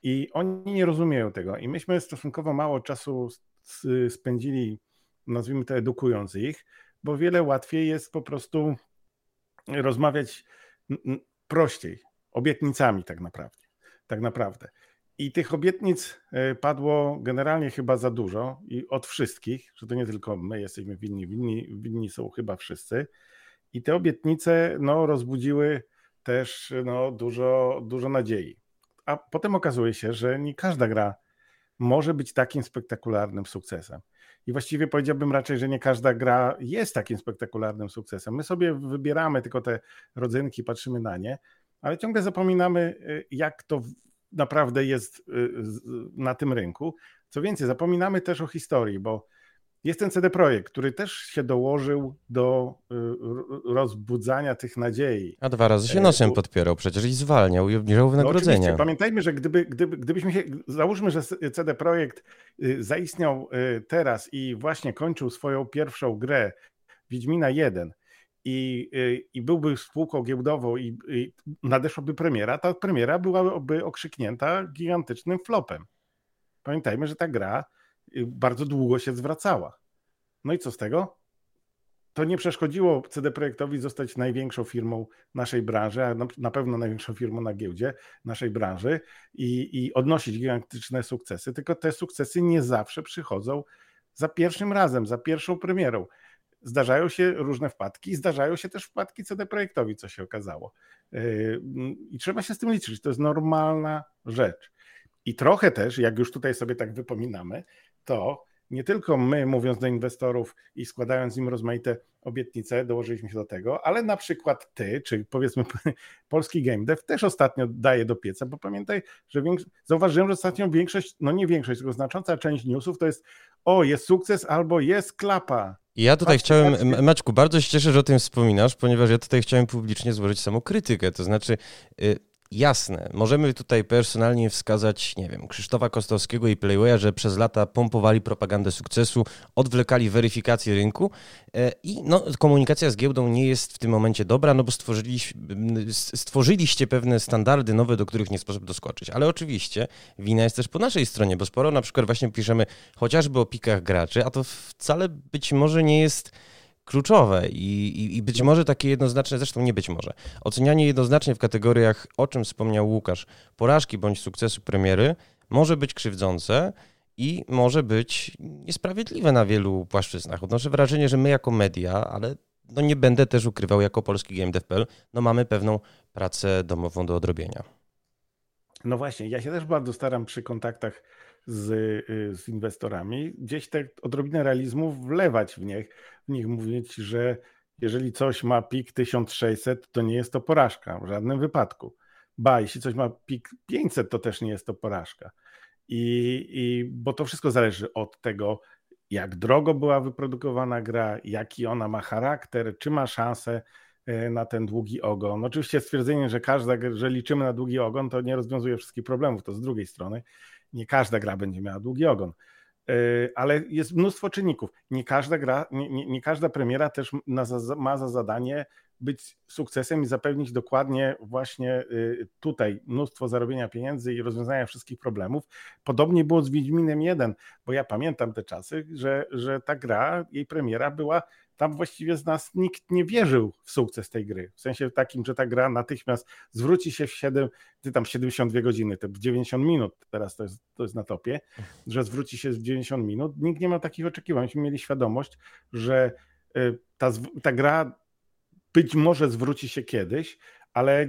I oni nie rozumieją tego. I myśmy stosunkowo mało czasu spędzili, nazwijmy to, edukując ich, bo wiele łatwiej jest po prostu rozmawiać prościej, obietnicami tak naprawdę. Tak naprawdę. I tych obietnic e, padło generalnie chyba za dużo i od wszystkich, że to nie tylko my jesteśmy winni, winni, winni są chyba wszyscy. I te obietnice no, rozbudziły też no, dużo, dużo nadziei. A potem okazuje się, że nie każda gra może być takim spektakularnym sukcesem. I właściwie powiedziałbym raczej, że nie każda gra jest takim spektakularnym sukcesem. My sobie wybieramy tylko te rodzynki, patrzymy na nie, ale ciągle zapominamy, y, jak to naprawdę jest y, na tym rynku. Co więcej, zapominamy też o historii, bo jest ten CD Projekt, który też się dołożył do y, rozbudzania tych nadziei. A dwa razy się nosem podpierał przecież i zwalniał i obniżał no wynagrodzenia. No pamiętajmy, że gdyby, gdyby, gdybyśmy się, załóżmy, że CD Projekt y, zaistniał teraz i właśnie kończył swoją pierwszą grę Wiedźmina 1 i, i byłby spółką giełdową i, i nadeszłaby premiera, ta premiera byłaby okrzyknięta gigantycznym flopem. Pamiętajmy, że ta gra bardzo długo się zwracała. No i co z tego? To nie przeszkodziło CD Projektowi zostać największą firmą naszej branży, a na pewno największą firmą na giełdzie naszej branży i, i odnosić gigantyczne sukcesy, tylko te sukcesy nie zawsze przychodzą za pierwszym razem, za pierwszą premierą. Zdarzają się różne wpadki, zdarzają się też wpadki CD Projektowi, co się okazało. Yy, I trzeba się z tym liczyć. To jest normalna rzecz. I trochę też, jak już tutaj sobie tak wypominamy, to nie tylko my, mówiąc do inwestorów i składając im rozmaite obietnice, dołożyliśmy się do tego, ale na przykład ty, czy powiedzmy polski game dev też ostatnio daje do pieca, bo pamiętaj, że większość, zauważyłem, że ostatnio większość, no nie większość, tylko znacząca część newsów to jest o, jest sukces albo jest klapa. Ja tutaj patrzcie, chciałem. Maćku, bardzo się cieszę, że o tym wspominasz, ponieważ ja tutaj chciałem publicznie złożyć samą krytykę, to znaczy y, Jasne, możemy tutaj personalnie wskazać, nie wiem, Krzysztofa Kostowskiego i Playwaya, że przez lata pompowali propagandę sukcesu, odwlekali weryfikację rynku e, i no, komunikacja z giełdą nie jest w tym momencie dobra, no bo stworzyliście pewne standardy nowe, do których nie sposób doskoczyć. Ale oczywiście wina jest też po naszej stronie, bo sporo na przykład właśnie piszemy chociażby o pikach graczy, a to wcale być może nie jest kluczowe i, i, i, być może takie jednoznaczne, zresztą nie być może, ocenianie jednoznacznie w kategoriach, o czym wspomniał Łukasz, porażki bądź sukcesu premiery, może być krzywdzące i może być niesprawiedliwe na wielu płaszczyznach. Odnoszę wrażenie, że my jako media, ale no nie będę też ukrywał jako polski GameDev.pl, no mamy pewną pracę domową do odrobienia. No właśnie, ja się też bardzo staram przy kontaktach z, y, z inwestorami, gdzieś te odrobinę realizmu wlewać w nich, w nich mówić, że jeżeli coś ma pik 1600, to nie jest to porażka w żadnym wypadku. Ba, jeśli coś ma pik 500, to też nie jest to porażka. I, i bo to wszystko zależy od tego, jak drogo była wyprodukowana gra, jaki ona ma charakter, czy ma szansę e, na ten długi ogon. Oczywiście stwierdzenie, że każda, że liczymy na długi ogon, to nie rozwiązuje wszystkich problemów, to z drugiej strony nie każda gra będzie miała długi ogon, e, ale jest mnóstwo czynników. Nie każda gra, nie, nie, nie każda premiera też ma za, ma za zadanie być sukcesem i zapewnić dokładnie właśnie y, tutaj mnóstwo zarobienia pieniędzy i rozwiązania wszystkich problemów. Podobnie było z Wiedźminem 1, bo ja pamiętam te czasy, że, że ta gra, jej premiera była tam właściwie z nas nikt nie wierzył w sukces tej gry. W sensie takim, że ta gra natychmiast zwróci się w 7, ty tam 72 godziny, te 90 minut, teraz to jest, to jest na topie, że zwróci się w 90 minut. Nikt nie ma takich oczekiwań. Myśmy mieli świadomość, że ta, ta gra być może zwróci się kiedyś, ale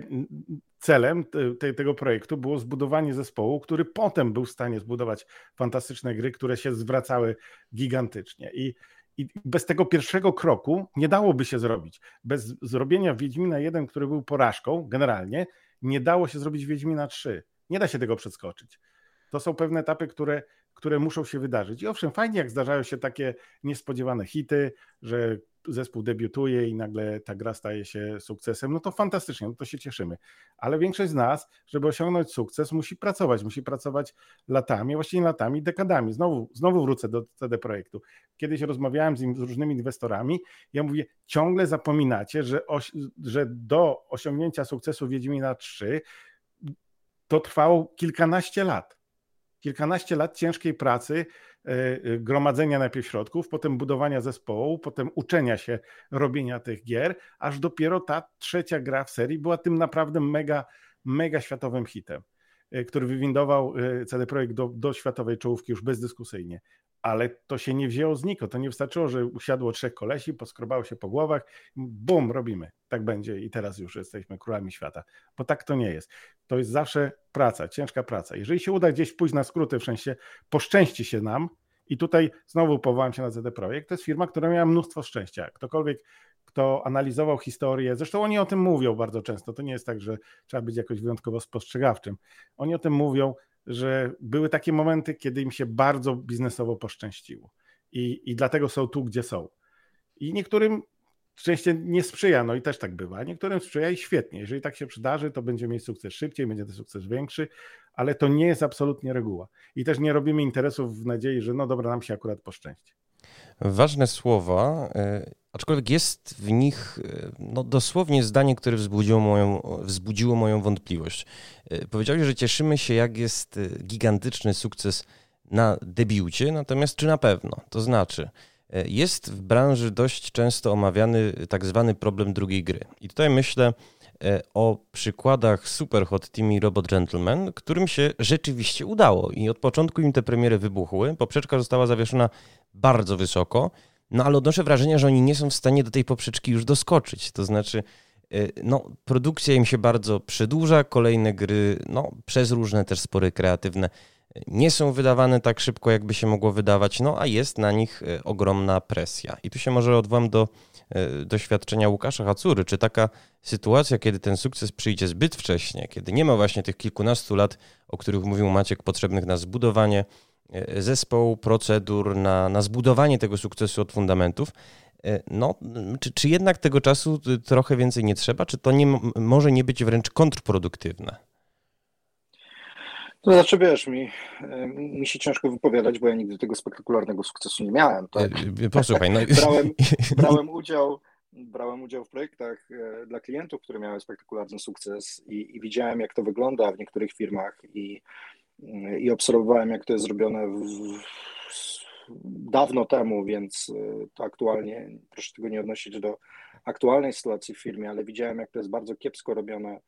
celem te, tego projektu było zbudowanie zespołu, który potem był w stanie zbudować fantastyczne gry, które się zwracały gigantycznie. I, i bez tego pierwszego kroku nie dałoby się zrobić. Bez zrobienia Wiedźmina 1, który był porażką generalnie, nie dało się zrobić Wiedźmina 3. Nie da się tego przeskoczyć. To są pewne etapy, które, które muszą się wydarzyć. I owszem, fajnie, jak zdarzają się takie niespodziewane hity, że zespół debiutuje i nagle ta gra staje się sukcesem, no to fantastycznie, no to się cieszymy. Ale większość z nas, żeby osiągnąć sukces, musi pracować, musi pracować latami, właściwie latami, dekadami. Znowu, znowu wrócę do CD Projektu. Kiedyś rozmawiałem z, z różnymi inwestorami, ja mówię, ciągle zapominacie, że, oś, że do osiągnięcia sukcesu Wiedźmina 3 to trwało kilkanaście lat. Kilkanaście lat ciężkiej pracy, e, e, gromadzenia najpierw środków, potem budowania zespołu, potem uczenia się robienia tych gier, aż dopiero ta trzecia gra w serii była tym naprawdę mega, mega światowym hitem, e, który wywindował CD Projekt do, do światowej czołówki już bezdyskusyjnie ale to się nie wzięło znikąd. To nie wystarczyło, że usiadło trzech kolesi, poskrobało się po głowach, bum, robimy. Tak będzie i teraz już jesteśmy królami świata. Bo tak to nie jest. To jest zawsze praca, ciężka praca. Jeżeli się uda gdzieś pójść na skróty, w sensie poszczęści się nam, i tutaj znowu powołam się na ZD Projekt, to jest firma, która miała mnóstwo szczęścia. Ktokolwiek, kto analizował historię, zresztą oni o tym mówią bardzo często, to nie jest tak, że trzeba być jakoś wyjątkowo spostrzegawczym. Oni o tym mówią, że były takie momenty, kiedy im się bardzo biznesowo poszczęściło. I, i dlatego są tu, gdzie są. I niektórym szczęście nie sprzyja, no i też tak bywa. Niektórym sprzyja i świetnie. Jeżeli tak się przydarzy, to będzie mieć sukces szybciej, będzie ten sukces większy, ale to nie jest absolutnie reguła. I też nie robimy interesów w nadziei, że no dobra, nam się akurat poszczęści. Ważne słowa, e, aczkolwiek jest w nich e, no, dosłownie zdanie, które wzbudziło moją, wzbudziło moją wątpliwość. E, powiedziałeś, że cieszymy się, jak jest gigantyczny sukces na debiucie, natomiast czy na pewno? To znaczy, jest w branży dość często omawiany tak zwany problem drugiej gry. I tutaj myślę o przykładach Superhot Team i Robot Gentleman, którym się rzeczywiście udało. I od początku im te premiery wybuchły. Poprzeczka została zawieszona bardzo wysoko, no ale odnoszę wrażenie, że oni nie są w stanie do tej poprzeczki już doskoczyć. To znaczy, y, no, produkcja im się bardzo przedłuża, kolejne gry, no, przez różne też spory kreatywne, nie są wydawane tak szybko, jakby się mogło wydawać, no a jest na nich y, ogromna presja. I tu się może odwołam do y, doświadczenia Łukasza Hacury, czy taka sytuacja, kiedy ten sukces przyjdzie zbyt wcześnie, kiedy nie ma właśnie tych kilkunastu lat, o których mówił Maciek, potrzebnych na zbudowanie E, zespołu, procedur na, na zbudowanie tego sukcesu od fundamentów. E, no, czy, czy jednak tego czasu trochę więcej nie trzeba? Czy to nie, może nie być wręcz kontrproduktywne? To znaczy, wiesz, mi, e, mi się ciężko wypowiadać, bo ja nigdy tego spektakularnego sukcesu nie miałem. Tak? Posłuchaj. No... brałem, brałem, udział, brałem udział w projektach dla klientów, które miały spektakularny sukces i, i widziałem, jak to wygląda w niektórych firmach i i obserwowałem, jak to jest zrobione w, dawno temu, więc y, to aktualnie, proszę tego nie odnosić do aktualnej sytuacji w firmie, ale widziałem, jak to jest bardzo kiepsko robione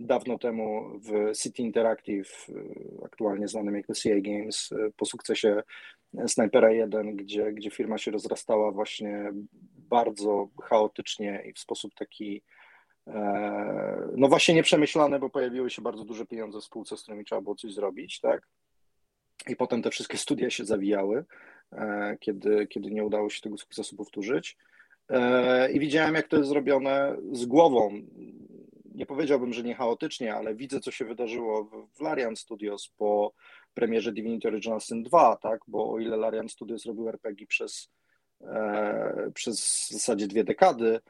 dawno temu w City Interactive, y, aktualnie znanym jako CA Games, y, po sukcesie Snipera 1, gdzie, gdzie firma się rozrastała właśnie bardzo chaotycznie i w sposób taki no właśnie nieprzemyślane, bo pojawiły się bardzo duże pieniądze w spółce, z którymi trzeba było coś zrobić, tak? I potem te wszystkie studia się zawijały, e, kiedy, kiedy nie udało się tego sukcesu powtórzyć. E, I widziałem, jak to jest zrobione z głową. Nie powiedziałbym, że nie chaotycznie, ale widzę, co się wydarzyło w Larian Studios po premierze Divinity Original Sin 2, tak? Bo o ile Larian Studios robił RPG przez, przez w zasadzie dwie dekady,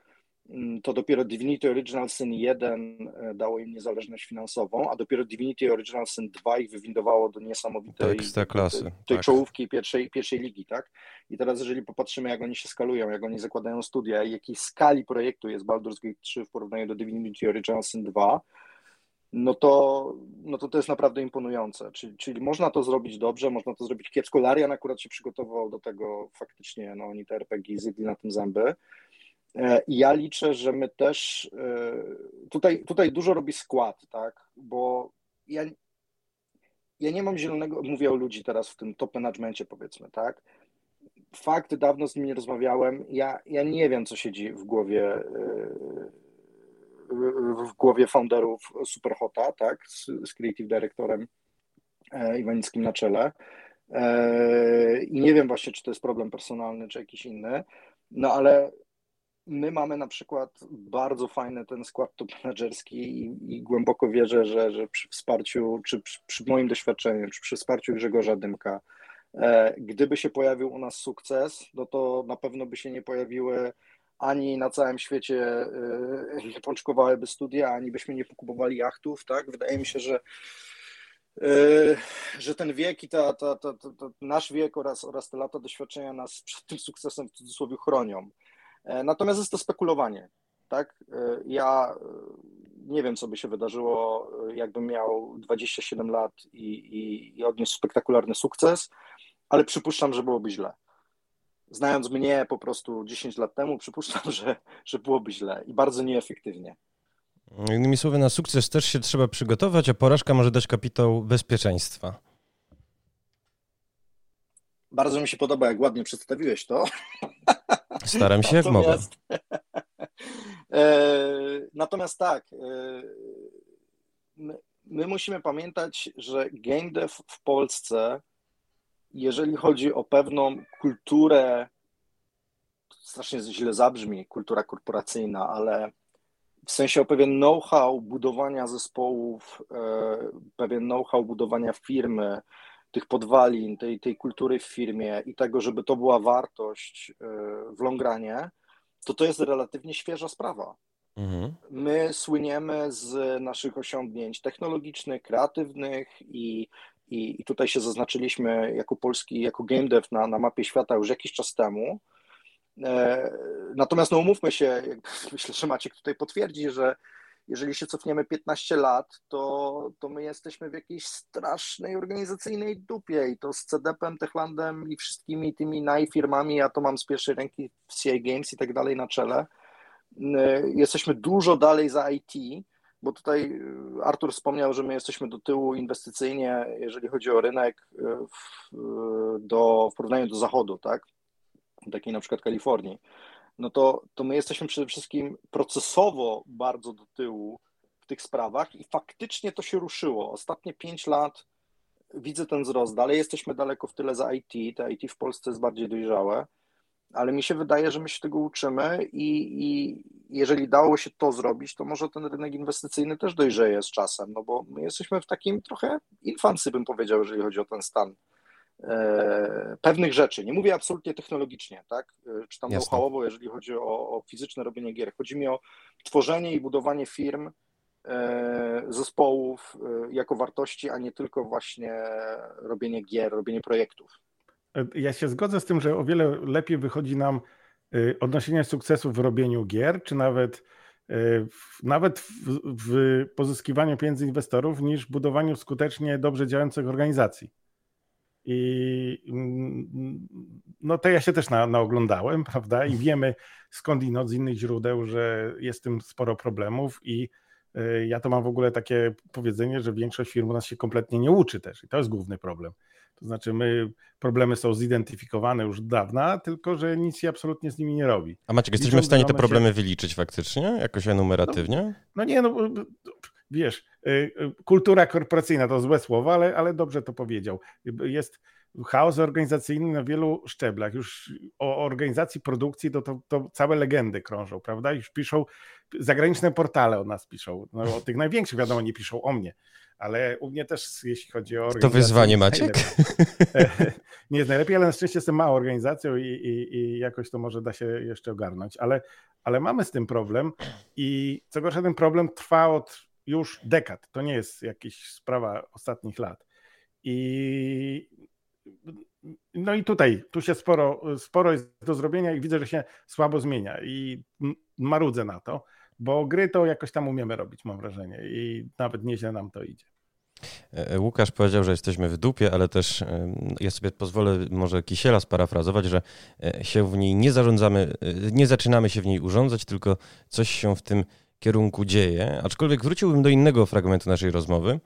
to dopiero Divinity Original Sin 1 e, dało im niezależność finansową, a dopiero Divinity Original Sin 2 ich wywindowało do niesamowitej klasy, tej, tej tak. czołówki pierwszej, pierwszej ligi, tak? I teraz jeżeli popatrzymy, jak oni się skalują, jak oni zakładają studia i jakiej skali projektu jest Baldur's Gate 3 w porównaniu do Divinity Original Sin 2, no to, no to to jest naprawdę imponujące. Czyli, czyli można to zrobić dobrze, można to zrobić kiepsko. Larian akurat się przygotował do tego faktycznie, no oni te RPG zjedli na tym zęby, ja liczę, że my też e, tutaj, tutaj dużo robi skład, tak? Bo ja, ja nie mam zielonego, mówię o ludzi teraz w tym top managemencie, powiedzmy, tak? fakt, dawno z nim nie rozmawiałem. Ja, ja nie wiem, co siedzi w głowie w głowie founderów Superhota, tak, z, z creative directorem Iwanickim na czele. I nie wiem właśnie, czy to jest problem personalny, czy jakiś inny, no ale my mamy na przykład bardzo fajny ten skład top menedżerski i, i, głęboko wierzę, że, że przy wsparciu, czy przy, przy, moim doświadczeniu, czy przy wsparciu Grzegorza Dymka, e, gdyby się pojawił u nas sukces, no to na pewno by się nie pojawiły ani na całym świecie e, nie pączkowałyby studia, ani byśmy nie pokupowali jachtów, tak? Wydaje mi się, że e, że ten wiek i ta, ta, ta, ta, nasz wiek oraz, oraz te lata doświadczenia nas przed tym sukcesem w cudzysłowie chronią. E, natomiast jest to spekulowanie. Tak? E, ja e, nie wiem, co by się wydarzyło, jakbym miał 27 lat i, i, i odniósł spektakularny sukces, ale przypuszczam, że byłoby źle. Znając mnie po prostu 10 lat temu, przypuszczam, że, że byłoby źle i bardzo nieefektywnie. Innymi słowy, na sukces też się trzeba przygotować, a porażka może dać kapitał bezpieczeństwa. Bardzo mi się podoba, jak ładnie przedstawiłeś to. Staram się jak mogę. E, natomiast tak, e, my, my musimy pamiętać, że game dev w Polsce, jeżeli chodzi o pewną kulturę, strasznie źle zabrzmi, kultura korporacyjna, ale w sensie o pewien know-how budowania zespołów, e, pewien know-how budowania firmy, tych podwalin, tej, tej kultury w firmie i tego, żeby to była wartość e, w longranie, to to jest relatywnie świeża sprawa. Mhm. My słyniemy z naszych osiągnięć technologicznych, kreatywnych i, i, i, tutaj się zaznaczyliśmy jako polski, jako game dev na, na mapie świata już jakiś czas temu. E, natomiast no umówmy się, myślę, że Maciek tutaj potwierdzi, że jeżeli się cofniemy 15 lat, to, to my jesteśmy w jakiejś strasznej organizacyjnej dupie i to z CDP-em, Techlandem i wszystkimi tymi najfirmami, ja to mam z pierwszej ręki w CI Games i tak dalej na czele. Y, jesteśmy dużo dalej za IT, bo tutaj y, Artur wspomniał, że my jesteśmy do tyłu inwestycyjnie, jeżeli chodzi o rynek y, w, do, w porównaniu do zachodu, tak? Takiej na przykład Kalifornii no to, to my jesteśmy przede wszystkim procesowo bardzo do tyłu w tych sprawach i faktycznie to się ruszyło. Ostatnie pięć lat widzę ten wzrost. Dalej jesteśmy daleko w tyle za IT. Te IT w Polsce jest bardziej dojrzałe, ale mi się wydaje, że my się tego uczymy i, i jeżeli dało się to zrobić, to może ten rynek inwestycyjny też dojrzeje z czasem, no bo my jesteśmy w takim trochę infancy, bym powiedział, jeżeli chodzi o ten stan pewnych rzeczy. Nie mówię absolutnie technologicznie, tak? E, czy tam know-howowo, jeżeli chodzi o, o fizyczne robienie gier. Chodzi mi o tworzenie i budowanie firm, e, zespołów jako wartości, a nie tylko właśnie robienie gier, robienie projektów. Ja się zgodzę z tym, że o wiele lepiej wychodzi nam odnoszenie sukcesu w robieniu gier, czy nawet nawet w, w pozyskiwaniu pieniędzy inwestorów, niż budowaniu skutecznie dobrze działających organizacji. I mm, no to ja się też na, naoglądałem, prawda? I wiemy skądinąd z innych źródeł, że jest tym sporo problemów i y, ja to mam w ogóle takie powiedzenie, że większość firm u nas się kompletnie nie uczy też i to jest główny problem. To znaczy my, problemy są zidentyfikowane już od dawna, tylko że nic się absolutnie z nimi nie robi. A Maciek, jesteśmy w stanie te problemy się... wyliczyć faktycznie, jakoś enumeratywnie? No, no nie, no wiesz, kultura korporacyjna to złe słowo, ale, ale dobrze to powiedział. Jest chaos organizacyjny na wielu szczeblach. Już o organizacji produkcji to, to, to całe legendy krążą, prawda? Już piszą, zagraniczne portale o nas piszą. No, o tych największych wiadomo nie piszą o mnie, ale u mnie też jeśli chodzi o organizację. To wyzwanie Maciek? Nie jest najlepiej, ale na szczęście jestem małą organizacją i, i, i jakoś to może da się jeszcze ogarnąć, ale, ale mamy z tym problem i co gorsza ten problem trwa od już dekad. To nie jest jakaś sprawa ostatnich lat. I no i tutaj, tu się sporo, sporo jest do zrobienia i widzę, że się słabo zmienia i marudzę na to, bo gry to jakoś tam umiemy robić, mam wrażenie i nawet nieźle nam to idzie. E, e, Łukasz powiedział, że jesteśmy w dupie, ale też e, ja sobie pozwolę może Kisiela sparafrazować, że się w niej nie zarządzamy, nie zaczynamy się w niej urządzać, tylko coś się w tym kierunku dzieje. Aczkolwiek wróciłbym do innego fragmentu naszej rozmowy,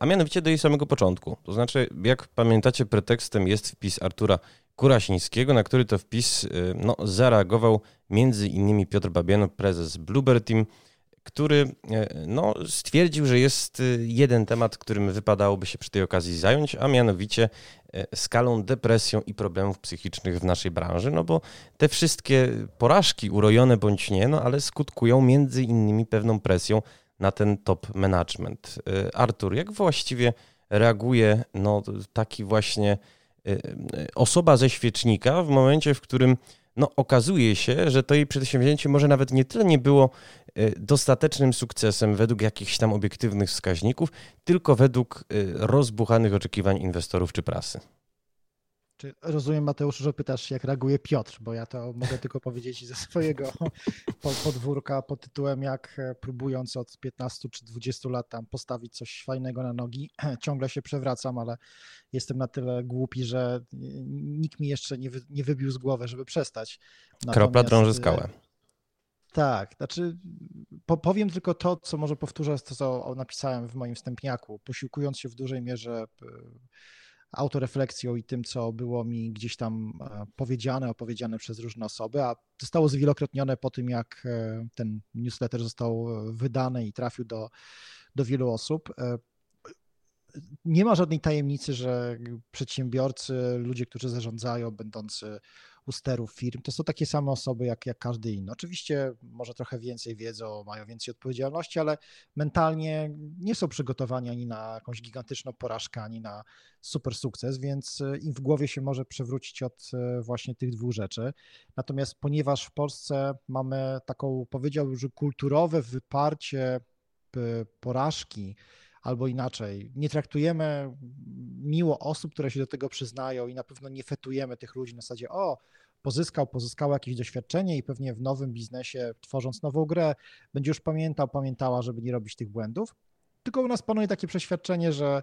a mianowicie do jej samego początku. To znaczy, jak pamiętacie, pretekstem jest wpis Artura Kurasińskiego, na który to wpis no, zareagował między innymi Piotr Babiano, prezes Bluebird Team, który e, no, stwierdził, że jest e, jeden temat, którym wypadałoby się przy tej okazji zająć, a mianowicie e, skalą depresją i problemów psychicznych w naszej branży, no bo te wszystkie porażki, urojone bądź nie, no ale skutkują między innymi pewną presją na ten top management. Artur, jak właściwie reaguje no, taki właśnie osoba ze świecznika w momencie, w którym no, okazuje się, że to jej przedsięwzięcie może nawet nie tyle nie było e, dostatecznym sukcesem według jakichś tam obiektywnych wskaźników, tylko według e, rozbuchanych oczekiwań inwestorów czy prasy. Czy rozumiem, Mateusz, że pytasz, jak reaguje Piotr, bo ja to mogę tylko powiedzieć ze swojego podwórka pod tytułem, jak e, próbując od 15 czy 20 lat tam postawić coś fajnego na nogi, ciągle się przewracam, ale jestem na tyle głupi, że nikt mi jeszcze nie, wy, nie wybił z głowy, żeby przestać. Natomiast, Kropla drąży e, skałę. Tak, znaczy po, powiem tylko to, co może powtórzę, to co napisałem w moim wstępniaku, posiłkując się w dużej mierze autorefleksją i tym, co było mi gdzieś tam e, powiedziane, opowiedziane przez różne osoby, a zostało zwielokrotnione po tym, jak e, ten newsletter został e, wydany i trafił do, do wielu osób. Nie ma żadnej tajemnicy, że przedsiębiorcy, ludzie, którzy zarządzają, będący u sterów firm, to są takie same osoby jak, jak każdy inny. Oczywiście może trochę więcej wiedzą, mają więcej odpowiedzialności, ale mentalnie nie są przygotowani ani na jakąś gigantyczną porażkę, ani na super sukces, więc e, im w głowie się może przewrócić od e, właśnie tych dwóch rzeczy. Natomiast ponieważ w Polsce mamy taką, powiedziałbym, że kulturowe wyparcie porażki, albo inaczej, nie traktujemy miło osób, które się do tego przyznają i na pewno nie fetujemy tych ludzi na zasadzie, o, pozyskał, pozyskał jakieś doświadczenie i pewnie w nowym biznesie, tworząc nową grę, będzie już pamiętał, pamiętała, żeby nie robić tych błędów. Tylko u nas panuje takie przeświadczenie, że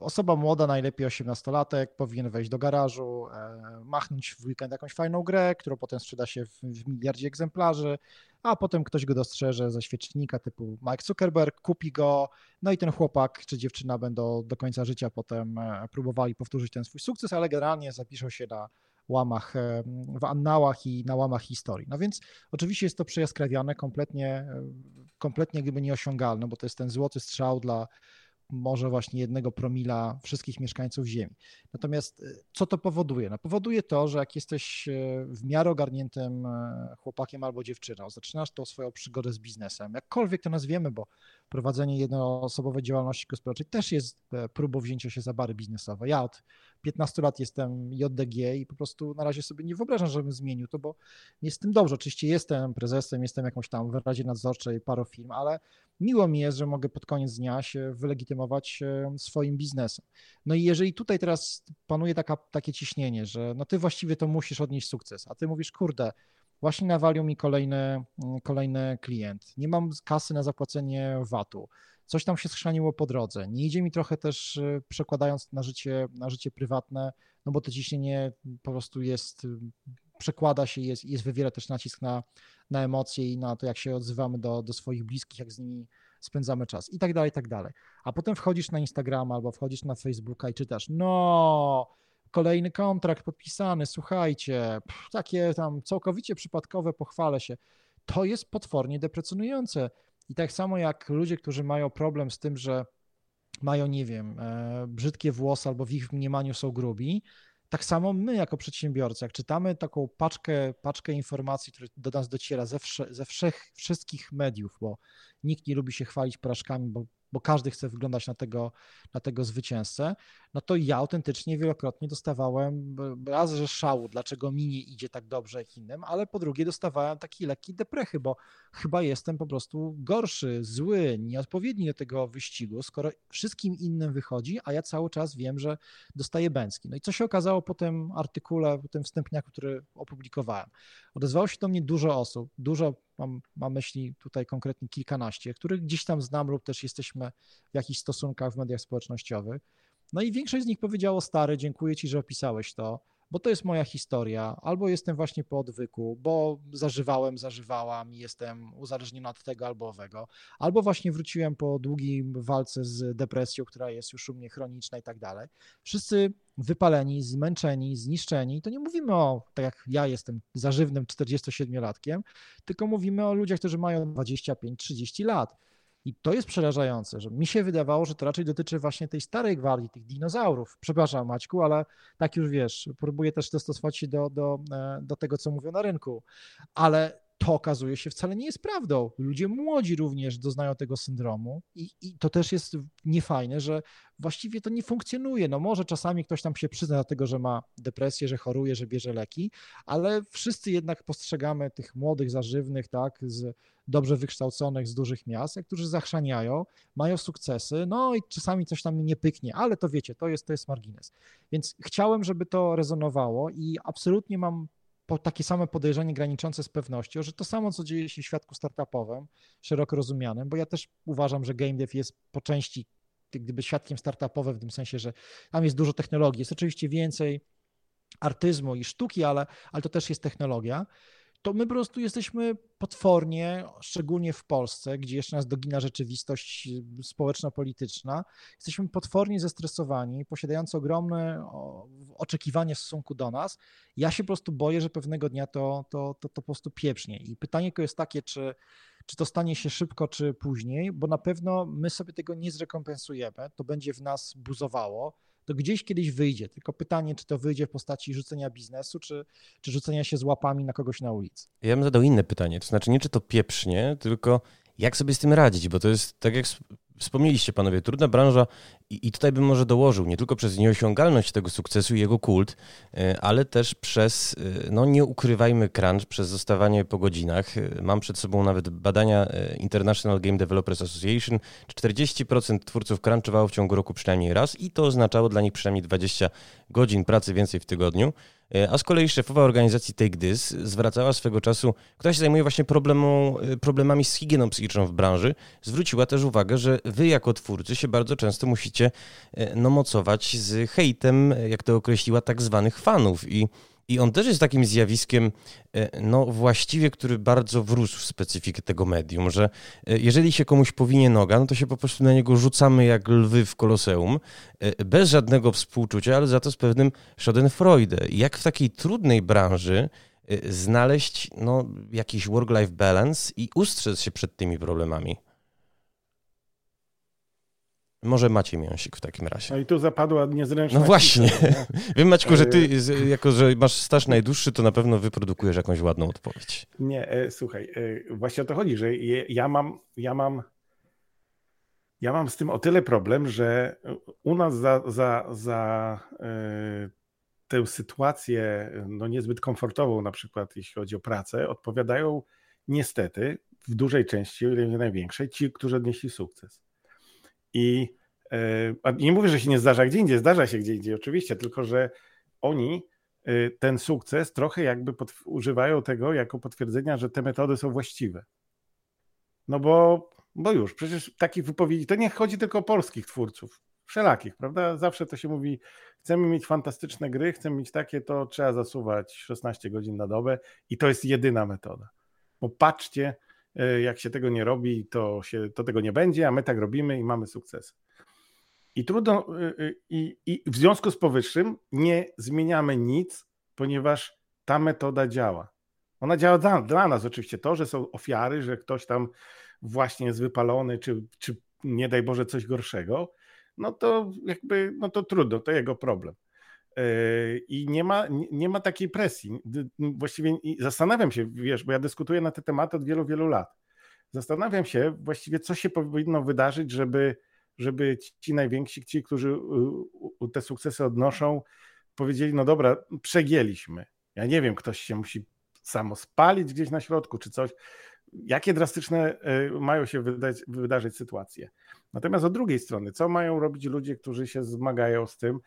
osoba młoda, najlepiej 18-latek, powinien wejść do garażu, e, machnąć w weekend jakąś fajną grę, którą potem sprzeda się w, w miliardzie egzemplarzy, a potem ktoś go dostrzeże ze świecznika typu Mike Zuckerberg, kupi go, no i ten chłopak czy dziewczyna będą do końca życia potem e, próbowali powtórzyć ten swój sukces, ale generalnie zapiszą się na łamach, e, w annałach i na łamach historii. No więc oczywiście jest to przejaskrawiane, kompletnie, kompletnie gdyby nieosiągalne, bo to jest ten złoty strzał dla może właśnie jednego promila wszystkich mieszkańców Ziemi. Natomiast y, co to powoduje? No powoduje to, że jak jesteś y, w miarę ogarniętym y, chłopakiem albo dziewczyną, zaczynasz tą swoją przygodę z biznesem, jakkolwiek to nazwiemy, bo prowadzenie jednoosobowej działalności gospodarczej też jest e, próbą wzięcia się za bary biznesowe. Ja od 15 lat jestem JDG i po prostu na razie sobie nie wyobrażam, żebym zmienił to, bo jest tym dobrze. Oczywiście jestem prezesem, jestem jakąś tam w Radzie Nadzorczej paru firm, ale miło mi jest, że mogę pod koniec dnia się wylegitymować e, swoim biznesem. No i jeżeli tutaj teraz panuje taka, takie ciśnienie, że no ty właściwie to musisz odnieść sukces, a ty mówisz, kurde, właśnie nawalił mi kolejny, mm, kolejny klient, nie mam kasy na zapłacenie VAT-u, coś tam się schrzaniło po drodze, nie idzie mi trochę też e, przekładając na życie, na życie prywatne, no bo to ciśnienie po prostu jest, przekłada się, jest, jest wywiera też nacisk na, na emocje i na to, jak się odzywamy do, do swoich bliskich, jak z nimi spędzamy czas. I tak dalej, i tak dalej. A potem wchodzisz na Instagrama albo wchodzisz na Facebooka i czytasz, no, kolejny kontrakt podpisany, słuchajcie, pff, takie tam całkowicie przypadkowe, pochwalę się. To jest potwornie deprecjonujące. I tak samo jak ludzie, którzy mają problem z tym, że mają, nie wiem, e, brzydkie włosy albo w ich mniemaniu są grubi, tak samo my jako przedsiębiorcy, jak czytamy taką paczkę, paczkę informacji, które do nas dociera ze, wsze, ze wszech, wszystkich mediów, bo nikt nie lubi się chwalić porażkami, bo bo każdy chce wyglądać na tego, na tego zwycięzcę, no to ja autentycznie wielokrotnie dostawałem raz, że szału, dlaczego mi nie idzie tak dobrze jak innym, ale po drugie dostawałem taki lekki deprechy, bo chyba jestem po prostu gorszy, zły, nieodpowiedni do tego wyścigu, skoro wszystkim innym wychodzi, a ja cały czas wiem, że dostaję bęcki. No i co się okazało po tym artykule, po tym wstępniaku, który opublikowałem? Odezwało się do mnie dużo osób, dużo mam, mam myśli tutaj konkretnie kilkanaście, których gdzieś tam znam lub też jesteśmy w jakichś stosunkach w mediach społecznościowych. No i większość z nich powiedziało, stary, dziękuję ci, że opisałeś to. Bo to jest moja historia, albo jestem właśnie po odwyku, bo zażywałem, zażywałam i jestem uzależniona od tego albo owego, albo właśnie wróciłem po długiej walce z depresją, która jest już u mnie chroniczna i tak dalej. Wszyscy wypaleni, zmęczeni, zniszczeni, to nie mówimy o, tak jak ja jestem zażywnym 47-latkiem, tylko mówimy o ludziach, którzy mają 25-30 lat i to jest przerażające, że mi się wydawało, że to raczej dotyczy właśnie tej starej gwardii, tych dinozaurów. Przepraszam, Maćku, ale tak już wiesz, próbuję też dostosować się do, do, e, do tego, co mówią na rynku. Ale to okazuje się wcale nie jest prawdą. Ludzie młodzi również doznają tego syndromu i, i, to też jest niefajne, że właściwie to nie funkcjonuje. No może czasami ktoś tam się przyzna do tego, że ma depresję, że choruje, że bierze leki, ale wszyscy jednak postrzegamy tych młodych, zażywnych, tak, z dobrze wykształconych z dużych miast, którzy zachrzaniają, mają sukcesy, no i czasami coś tam nie pyknie, ale to wiecie, to jest, to jest margines. Więc chciałem, żeby to rezonowało i absolutnie mam takie same podejrzenie graniczące z pewnością, że to samo, co dzieje się w świadku startupowym, szeroko rozumianym, bo ja też uważam, że game dev jest po części gdyby świadkiem startupowym w tym sensie, że tam jest dużo technologii, jest oczywiście więcej artyzmu i sztuki, ale, ale to też jest technologia to my po prostu jesteśmy potwornie, szczególnie w Polsce, gdzie jeszcze nas dogina rzeczywistość społeczno-polityczna, jesteśmy potwornie zestresowani, posiadając ogromne oczekiwania w stosunku do nas. Ja się po prostu boję, że pewnego dnia to, to, to, to po prostu pieprznie. I pytanie jest takie, czy, czy to stanie się szybko, czy później, bo na pewno my sobie tego nie zrekompensujemy, to będzie w nas buzowało to gdzieś kiedyś wyjdzie. Tylko pytanie, czy to wyjdzie w postaci rzucenia biznesu, czy, czy rzucenia się z łapami na kogoś na ulicy. Ja bym zadał inne pytanie. To znaczy nie, czy to pieprznie, tylko jak sobie z tym radzić, bo to jest, tak jak wspomnieliście panowie, trudna branża i, i tutaj bym może dołożył, nie tylko przez nieosiągalność tego sukcesu i jego kult, e, ale też przez, e, no nie ukrywajmy crunch, przez zostawanie po godzinach. E, mam przed sobą nawet badania International Game Developers Association. 40% twórców crunchowało w ciągu roku przynajmniej raz i to oznaczało dla nich przynajmniej 20 godzin pracy więcej w tygodniu. E, a z kolei szefowa organizacji Take This zwracała swego czasu, która się zajmuje właśnie problemu, e, problemami z higieną psychiczną w branży, zwróciła też uwagę, że wy jako twórcy się bardzo często musicie e, no, mocować z hejtem, jak to określiła, tak zwanych fanów. I i on też jest takim zjawiskiem, e, no właściwie, który bardzo wrósł w specyfikę tego medium, że e, jeżeli się komuś powinie noga, no to się po prostu na niego rzucamy jak lwy w koloseum, e, bez żadnego współczucia, ale za to z pewnym schadenfreude. Jak w takiej trudnej branży znaleźć no, jakiś work-life balance i ustrzec się przed tymi problemami? Może Maciej Mięsik w takim razie. No i tu zapadła niezręczna No właśnie. Wiem Maćku, że ty, jako że masz staż najdłuższy, to na pewno wyprodukujesz jakąś ładną odpowiedź. Nie, e, słuchaj, e, właśnie o to chodzi, że ja mam, ja mam ja mam z tym o tyle problem, że u nas za, za, za e, tę sytuację no niezbyt komfortową, na przykład jeśli chodzi o pracę, odpowiadają niestety w dużej części, o ile nie największej, ci, którzy odnieśli sukces. I e, nie mówię, że się nie zdarza gdzie indziej, zdarza się gdzie indziej oczywiście, tylko że oni e, ten sukces trochę jakby pod, używają tego jako potwierdzenia, że te metody są właściwe. No bo, bo już, przecież takich wypowiedzi, to nie chodzi tylko o polskich twórców, wszelakich, prawda? Zawsze to się mówi, chcemy mieć fantastyczne gry, chcemy mieć takie, to trzeba zasuwać 16 godzin na dobę i to jest jedyna metoda. Bo patrzcie, jak się tego nie robi, to, się, to tego nie będzie, a my tak robimy i mamy sukces. I trudno, e, e, i, i w związku z powyższym nie zmieniamy nic, ponieważ ta metoda działa. Ona działa dla, dla nas oczywiście. To, że są ofiary, że ktoś tam właśnie jest wypalony, czy, czy nie daj Boże coś gorszego, no to jakby, no to trudno, to jego problem. I nie ma, nie ma takiej presji. Właściwie zastanawiam się, wiesz, bo ja dyskutuję na te tematy od wielu, wielu lat. Zastanawiam się właściwie, co się powinno wydarzyć, żeby, żeby ci najwięksi, ci, którzy te sukcesy odnoszą, powiedzieli: No dobra, przegięliśmy. Ja nie wiem, ktoś się musi samo spalić gdzieś na środku, czy coś. Jakie drastyczne e, mają się wydać, wydarzyć sytuacje. Natomiast od drugiej strony, co mają robić ludzie, którzy się zmagają z tym,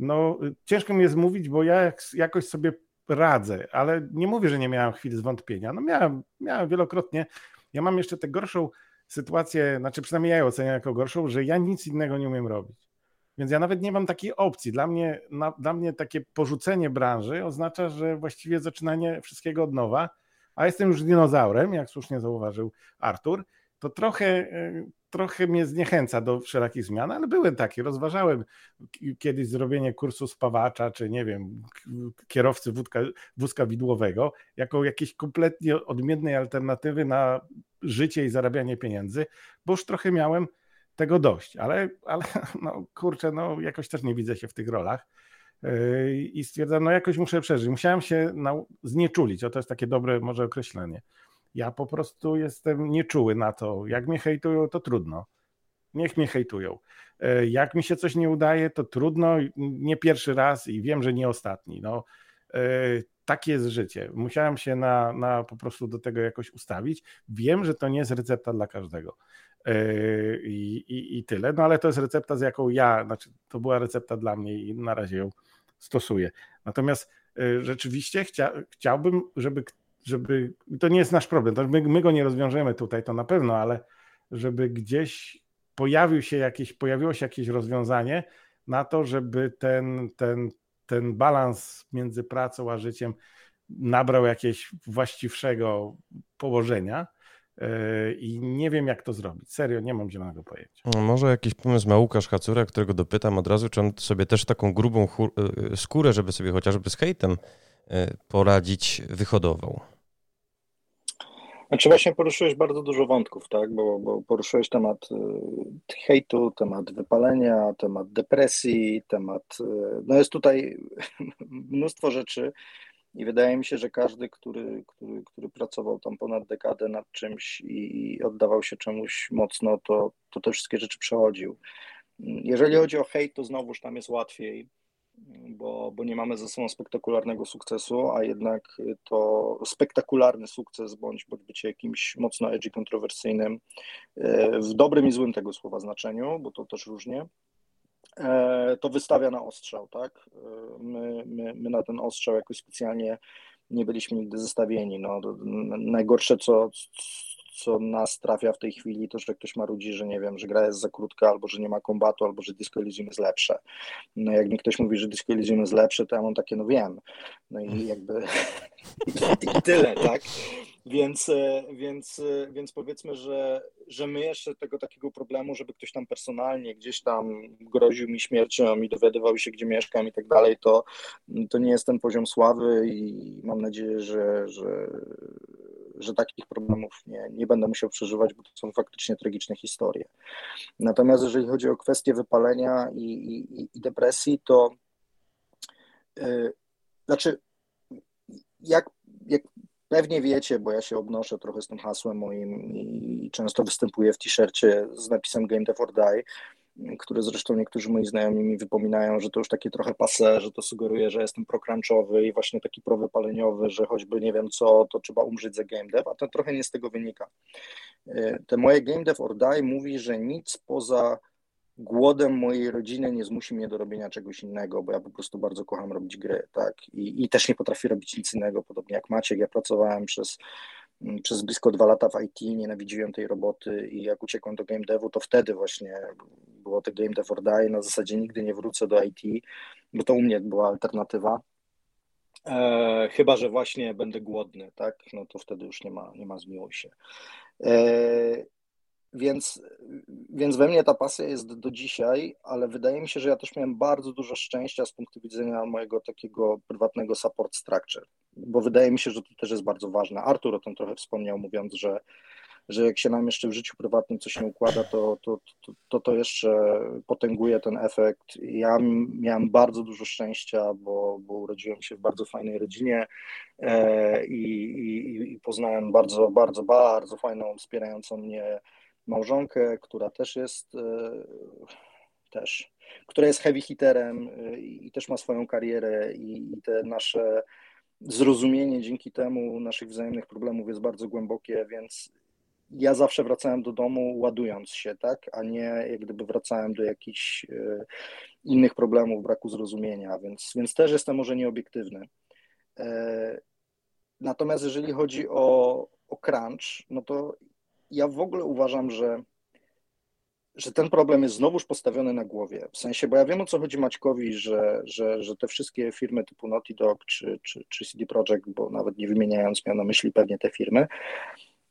no ciężko mi jest mówić, bo ja jakoś sobie radzę, ale nie mówię, że nie miałem chwili zwątpienia. No miałem, miałem wielokrotnie. Ja mam jeszcze tę gorszą sytuację, znaczy przynajmniej ja ją oceniam jako gorszą, że ja nic innego nie umiem robić. Więc ja nawet nie mam takiej opcji. Dla mnie, na, dla mnie takie porzucenie branży oznacza, że właściwie zaczynanie wszystkiego od nowa, a jestem już dinozaurem, jak słusznie zauważył Artur, to trochę, e, trochę mnie zniechęca do wszelakich zmian, ale byłem taki, rozważałem kiedyś zrobienie kursu spawacza, czy nie wiem, kierowcy wódka, wózka widłowego, jako jakiejś kompletnie odmiennej alternatywy na życie i zarabianie pieniędzy, bo już trochę miałem tego dość, ale, ale no kurczę, no jakoś też nie widzę się w tych rolach yy, i stwierdzam, no jakoś muszę przeżyć. Musiałem się znieczulić, o to jest takie dobre może określenie. Ja po prostu jestem nieczuły na to. Jak mnie hejtują, to trudno. Niech mnie hejtują. Yy, jak mi się coś nie udaje, to trudno. Nie pierwszy raz i wiem, że nie ostatni. No, yy, takie jest życie. Musiałem się na, na po prostu do tego jakoś ustawić. Wiem, że to nie jest recepta dla każdego. Yy, I, i, I tyle. No ale to jest recepta, z jaką ja, znaczy to była recepta dla mnie i na razie ją stosuję. Natomiast rzeczywiście chcia, chciałbym, żeby, żeby, to nie jest nasz problem, to my, my go nie rozwiążemy tutaj, to na pewno, ale żeby gdzieś pojawił się jakieś, pojawiło się jakieś rozwiązanie na to, żeby ten, ten, ten balans między pracą a życiem nabrał jakiegoś właściwszego położenia Yy, i nie wiem, jak to zrobić. Serio, nie mam zielonego pojęcia. No, może jakiś pomysł ma Łukasz Hacura, którego dopytam od razu, czy on sobie też taką grubą yy, skórę, żeby sobie chociażby z hejtem yy, poradzić, wyhodował. Znaczy właśnie poruszyłeś bardzo dużo wątków, tak? Bo, bo poruszyłeś temat hejtu, temat wypalenia, temat depresji, temat. No jest tutaj mnóstwo rzeczy, i wydaje mi się, że każdy, który, który, który pracował tam ponad dekadę nad czymś i oddawał się czemuś mocno, to, to te wszystkie rzeczy przechodził. Jeżeli chodzi o hejt, to znowuż tam jest łatwiej, bo, bo nie mamy ze sobą spektakularnego sukcesu, a jednak to spektakularny sukces bądź, bądź bycie jakimś mocno edgy, kontrowersyjnym, e, w dobrym i złym tego słowa znaczeniu, bo to też różnie, E, to wystawia na ostrzał, tak? E, my, my, my na ten ostrzał jakoś specjalnie nie byliśmy nigdy zestawieni. No, najgorsze, co, co nas trafia w tej chwili, to że ktoś ma ludzi, że nie wiem, że gra jest za krótka, albo że nie ma kombatu, albo że Disco Elysium jest lepsze. No jak mi ktoś mówi, że Disco Elysium jest lepsze, to ja mam takie, no wiem. No i jakby i tyle, tak? Więc, e, więc, e, więc powiedzmy, że, że my jeszcze tego takiego problemu, żeby ktoś tam personalnie gdzieś tam groził mi śmiercią i dowiadywał się, gdzie mieszkam i tak dalej, to, to nie jest ten poziom sławy i mam nadzieję, że, że, że takich problemów nie, nie będę musiał przeżywać, bo to są faktycznie tragiczne historie. Natomiast jeżeli chodzi o kwestię wypalenia i, i, i depresji, to yy, znaczy jak, jak Pewnie wiecie, bo ja się obnoszę trochę z tym hasłem moim i często występuję w t-shircie z napisem Game Dev or Die, które zresztą niektórzy moi znajomi mi wypominają, że to już takie trochę pase, że to sugeruje, że jestem procrunchowy i właśnie taki prowypaleniowy, że choćby nie wiem co, to trzeba umrzeć za game dev, a to trochę nie z tego wynika. E, te moje Game Dev or Die mówi, że nic poza głodem mojej rodziny nie zmusi mnie do robienia czegoś innego, bo ja po prostu bardzo kocham robić gry, tak? I, i też nie potrafię robić nic innego, podobnie jak Maciek. Ja pracowałem przez, przez blisko dwa lata w IT, nienawidziłem tej roboty i jak uciekłem do game devu, to wtedy właśnie było to game dev or die. Na zasadzie nigdy nie wrócę do IT, bo to u mnie była alternatywa. E, chyba, że właśnie będę głodny, tak? No to wtedy już nie ma, nie ma zmiłuj się. E, więc, więc we mnie ta pasja jest do dzisiaj, ale wydaje mi się, że ja też miałem bardzo dużo szczęścia z punktu widzenia mojego takiego prywatnego support structure, bo wydaje mi się, że to też jest bardzo ważne. Artur o tym trochę wspomniał, mówiąc, że, że jak się nam jeszcze w życiu prywatnym coś nie układa, to to, to, to, to jeszcze potęguje ten efekt. Ja miałem bardzo dużo szczęścia, bo, bo urodziłem się w bardzo fajnej rodzinie e, i, i, i poznałem bardzo, bardzo, bardzo fajną, wspierającą mnie małżonkę, która też jest e, też, która jest heavy hitterem e, i też ma swoją karierę i, i te nasze zrozumienie dzięki temu naszych wzajemnych problemów jest bardzo głębokie, więc ja zawsze wracałem do domu ładując się, tak, a nie jak gdyby wracałem do jakichś e, innych problemów, braku zrozumienia, więc, więc też jestem może nieobiektywny. Natomiast jeżeli chodzi o, o crunch, no to ja w ogóle uważam, że że ten problem jest znowuż postawiony na głowie. W sensie, bo ja wiem o co chodzi Maćkowi, że, że, że te wszystkie firmy typu Naughty Dog czy, czy, czy CD Projekt, bo nawet nie wymieniając, miał na myśli pewnie te firmy,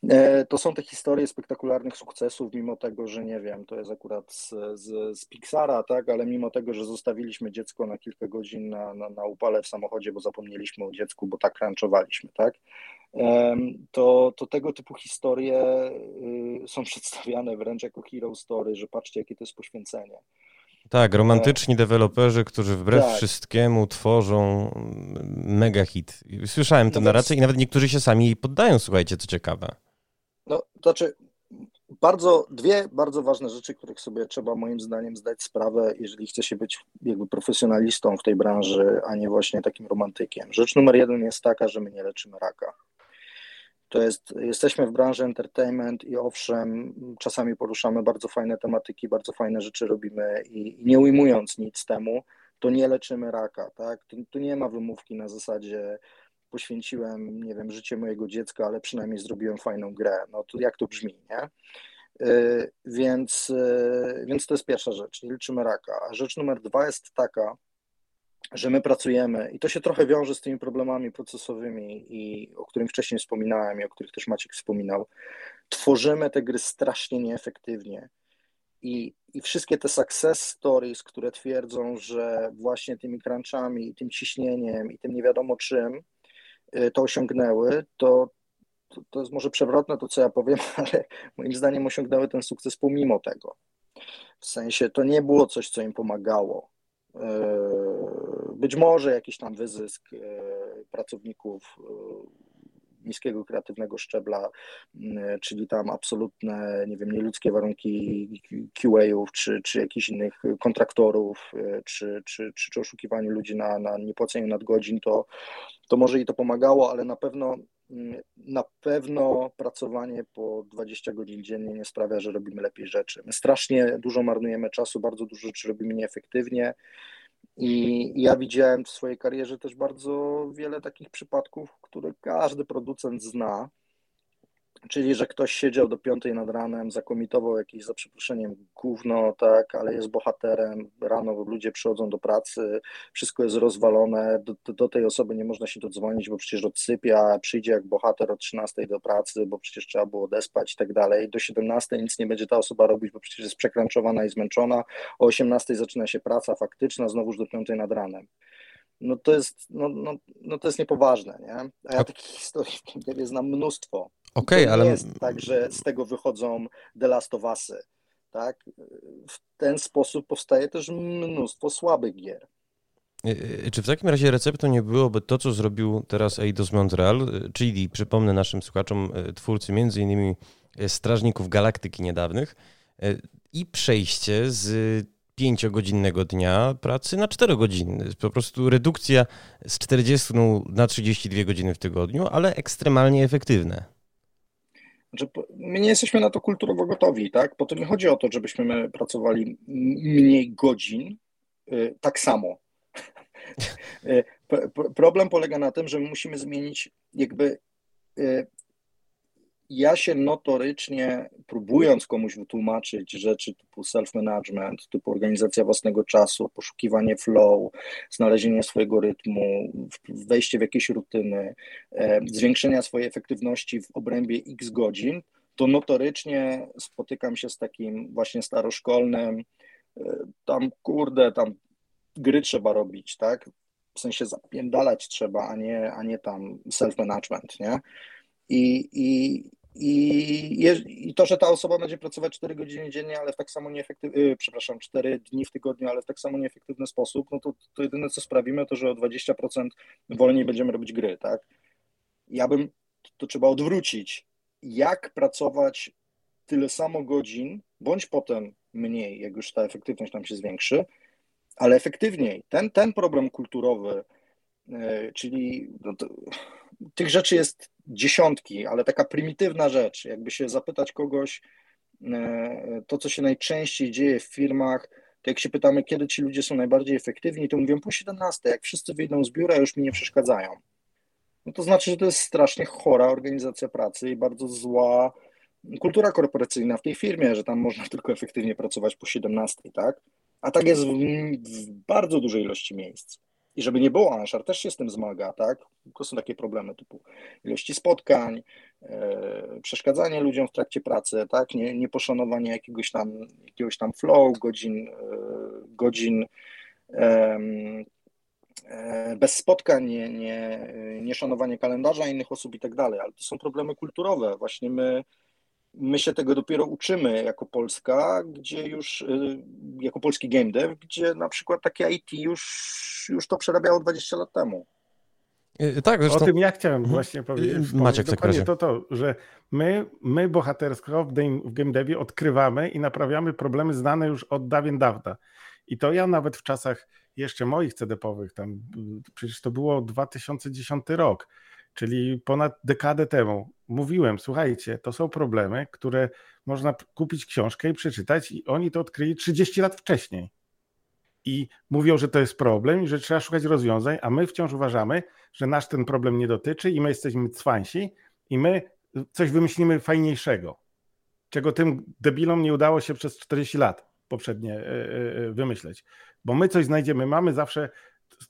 e, to są te historie spektakularnych sukcesów, mimo tego, że nie wiem, to jest akurat z, z, z Pixara, tak, ale mimo tego, że zostawiliśmy dziecko na kilka godzin na, na, na upale w samochodzie, bo zapomnieliśmy o dziecku, bo tak crunchowaliśmy, tak, to, to tego typu historie y, są przedstawiane wręcz jako hero story, że patrzcie, jakie to jest poświęcenie. Tak, romantyczni deweloperzy, którzy wbrew tak. wszystkiemu tworzą mega hit. Słyszałem tę no narrację i nawet niektórzy się sami poddają, słuchajcie, co ciekawe. No, to znaczy, bardzo, dwie bardzo ważne rzeczy, których sobie trzeba moim zdaniem zdać sprawę, jeżeli chce się być jakby profesjonalistą w tej branży, a nie właśnie takim romantykiem. Rzecz numer jeden jest taka, że my nie leczymy raka. To jest, jesteśmy w branży entertainment i owszem, czasami poruszamy bardzo fajne tematyki, bardzo fajne rzeczy robimy i, i nie ujmując nic temu, to nie leczymy raka, tak? Tu, tu nie ma wymówki na zasadzie poświęciłem, nie wiem, życie mojego dziecka, ale przynajmniej zrobiłem fajną grę. No to jak to brzmi, nie? Yy, więc, yy, więc to jest pierwsza rzecz, nie liczymy raka. A rzecz numer dwa jest taka, że my pracujemy i to się trochę wiąże z tymi problemami procesowymi, i, o których wcześniej wspominałem i o których też Maciek wspominał. Tworzymy te gry strasznie nieefektywnie. I, I wszystkie te success stories, które twierdzą, że właśnie tymi crunchami, tym ciśnieniem i tym nie wiadomo czym y, to osiągnęły, to, to, to jest może przewrotne to, co ja powiem, ale moim zdaniem osiągnęły ten sukces pomimo tego. W sensie to nie było coś, co im pomagało. E, być może jakiś tam wyzysk e, pracowników e, niskiego kreatywnego szczebla, czyli tam absolutne, nie wiem, nieludzkie warunki QA-ów, czy, czy jakichś innych kontraktorów, czy, czy, czy, czy oszukiwaniu ludzi na, na niepłaceniu nadgodzin, to, to może i to pomagało, ale na pewno na pewno pracowanie po 20 godzin dziennie nie sprawia, że robimy lepiej rzeczy. My strasznie dużo marnujemy czasu, bardzo dużo rzeczy robimy nieefektywnie. I ja widziałem w swojej karierze też bardzo wiele takich przypadków, które każdy producent zna, Czyli, że ktoś siedział do piątej nad ranem, zakomitował jakieś, za przeproszeniem, gówno, tak, ale jest bohaterem, rano ludzie przychodzą do pracy, wszystko jest rozwalone, do, do tej osoby nie można się dodzwonić, bo przecież odsypia, przyjdzie jak bohater o 13 do pracy, bo przecież trzeba było odespać i tak dalej, do 17 nic nie będzie ta osoba robić, bo przecież jest przekręczowana i zmęczona, o 18 zaczyna się praca faktyczna, znowuż do piątej nad ranem no to jest, no, no, no to jest niepoważne, nie? A ja takich historii w Game'ie znam mnóstwo. Okej, okay, ale... jest tak, że z tego wychodzą The Last of Usy, tak? W ten sposób powstaje też mnóstwo słabych gier. Y, y, czy w takim razie receptą nie byłoby to, co zrobił teraz Eidos Montreal, y, czyli przypomnę naszym słuchaczom, twórcy między innymi Strażników Galaktyki niedawnych i przejście z pięciogodzinnego dnia pracy na 4 godziny. Po prostu redukcja z 40 na 32 godziny w tygodniu, ale ekstremalnie efektywne. Znaczy, my nie jesteśmy na to kulturowo gotowi, tak? Po to nie chodzi o to, żebyśmy pracowali mniej godzin, y, tak samo. Y, problem polega na tym, że my musimy zmienić jakby y, ja się notorycznie, próbując komuś wytłumaczyć rzeczy typu self-management, typu organizacja własnego czasu, poszukiwanie flow, znalezienie swojego rytmu, wejście w jakieś rutyny, e, zwiększenia swojej efektywności w obrębie x godzin, to notorycznie spotykam się z takim właśnie staroszkolnym, e, tam kurde, tam gry trzeba robić, tak? W sensie zapiędalać trzeba, a nie, a nie tam self-management, nie? I, i, i, I, to, że ta osoba będzie pracować 4 godziny dziennie, ale w tak samo nieefektywny, przepraszam, 4 dni w tygodniu, ale w tak samo nieefektywny sposób, no to, to jedyne, co sprawimy, to, że o 20% wolniej będziemy robić gry, tak? Ja bym, to trzeba odwrócić. Jak pracować tyle samo godzin, bądź potem mniej, jak już ta efektywność nam się zwiększy, ale efektywniej. Ten, ten problem kulturowy, yy, czyli no to, tych rzeczy jest dziesiątki, ale taka prymitywna rzecz, jakby się zapytać kogoś, e, to co się najczęściej dzieje w firmach, to jak się pytamy, kiedy ci ludzie są najbardziej efektywni, to mówią po 17, jak wszyscy wyjdą z biura, już mi nie przeszkadzają. No to znaczy, że to jest strasznie chora organizacja pracy i bardzo zła kultura korporacyjna w tej firmie, że tam można tylko efektywnie pracować po 17, tak? A tak jest w, w bardzo dużej ilości miejsc. I żeby nie było, Anshar też się z tym zmaga, tak? To są takie problemy typu ilości spotkań, e, przeszkadzanie ludziom w trakcie pracy, tak? Nie, nieposzanowanie jakiegoś tam, jakiegoś tam flow, godzin, e, godzin e, bez spotkań, nie, nie, nie szanowanie kalendarza innych osób i tak dalej, ale to są problemy kulturowe. Właśnie my My się tego dopiero uczymy jako Polska, gdzie już, y, jako polski game dev, gdzie na przykład takie IT już, już to przerabiało 20 lat temu. Y, tak, zresztą... O tym ja chciałem mhm. właśnie powiedzieć. Maciek w Dokładnie to to, że my, my bohatersko w, w game devie odkrywamy i naprawiamy problemy znane już od dawien dawna. I to ja nawet w czasach jeszcze moich CDP-owych, tam przecież to było 2010 rok, czyli ponad dekadę temu, mówiłem, słuchajcie, to są problemy, które można kupić książkę i przeczytać, i oni to odkryli 30 lat wcześniej. I mówią, że to jest problem i że trzeba szukać rozwiązań, a my wciąż uważamy, że nasz ten problem nie dotyczy i my jesteśmy cwańsi i my coś wymyślimy fajniejszego, czego tym debilom nie udało się przez 40 lat poprzednie e, e, e, wymyśleć. Bo my coś znajdziemy, mamy zawsze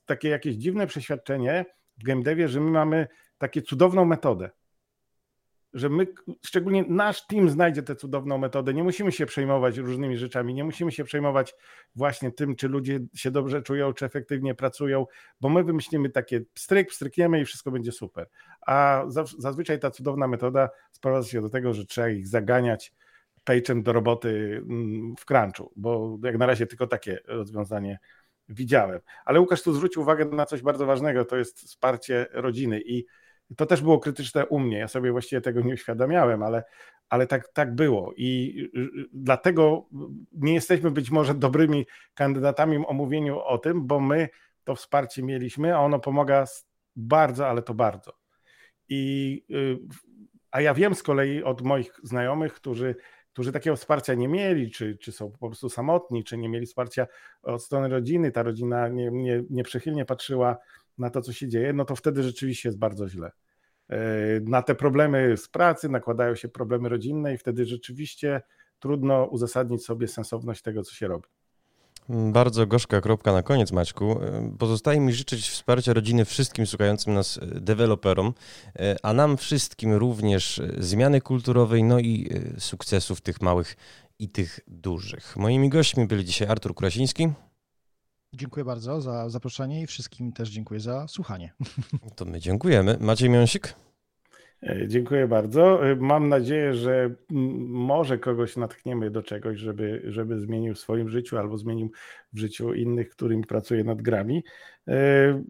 takie jakieś dziwne przeświadczenie w game devie, że my mamy takie cudowną metodę. Że my, szczególnie nasz team znajdzie tę cudowną metodę. Nie musimy się przejmować różnymi rzeczami, nie musimy się przejmować właśnie tym, czy ludzie się dobrze czują, czy efektywnie pracują, bo my wymyślimy takie stryk, strykniemy i wszystko będzie super. A zazwyczaj ta cudowna metoda sprowadza się do tego, że trzeba ich zaganiać pejczem do roboty mm, w crunchu, bo jak na razie tylko takie rozwiązanie widziałem. Ale Łukasz tu zwrócił uwagę na coś bardzo ważnego, to jest wsparcie rodziny i to też było krytyczne u mnie. Ja sobie właściwie tego nie uświadamiałem, ale, ale tak, tak było. I y, y, dlatego nie jesteśmy być może dobrymi kandydatami w omówieniu o tym, bo my to wsparcie mieliśmy, a ono pomaga bardzo, ale to bardzo. I, y, a ja wiem z kolei od moich znajomych, którzy, którzy takiego wsparcia nie mieli, czy, czy są po prostu samotni, czy nie mieli wsparcia od strony rodziny, ta rodzina nie, nie, nieprzychylnie patrzyła na to, co się dzieje, no to wtedy rzeczywiście jest bardzo źle. E, na te problemy z pracy nakładają się problemy rodzinne i wtedy rzeczywiście trudno uzasadnić sobie sensowność tego, co się robi. Bardzo gorzka kropka na koniec, Maćku. E, pozostaje mi życzyć wsparcia rodziny wszystkim słuchającym nas e, deweloperom, a nam wszystkim również zmiany kulturowej, no i sukcesów tych małych i tych dużych. Moimi gośćmi byli dzisiaj Artur Kurasiński. Dziękuję bardzo za zaproszenie i wszystkim też dziękuję za słuchanie. To my dziękujemy. Maciej Miąsik? E, dziękuję bardzo. E, mam nadzieję, że może kogoś natchniemy do czegoś, żeby, żeby zmienił w swoim życiu albo zmienił w życiu innych, którym pracuje nad grami. E,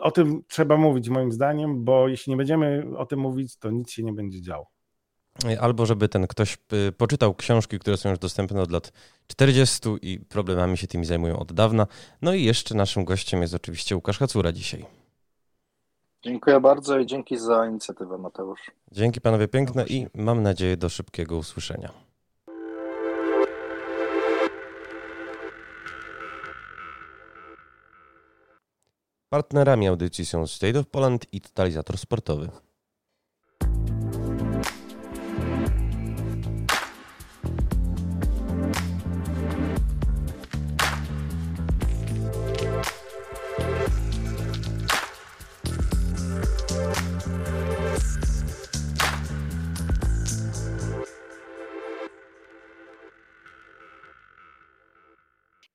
o tym trzeba mówić moim zdaniem, bo jeśli nie będziemy o tym mówić, to nic się nie będzie działo albo żeby ten ktoś y, poczytał książki, które są już dostępne od lat 40 i problemami się tymi zajmują od dawna. No i jeszcze naszym gościem jest oczywiście Łukasz Hacura dzisiaj. Dziękuję bardzo i dzięki za inicjatywę, Mateusz. Dzięki panowie piękne i mam nadzieję do szybkiego usłyszenia. Partnerami audycji są State of Poland i Totalizator Sportowy.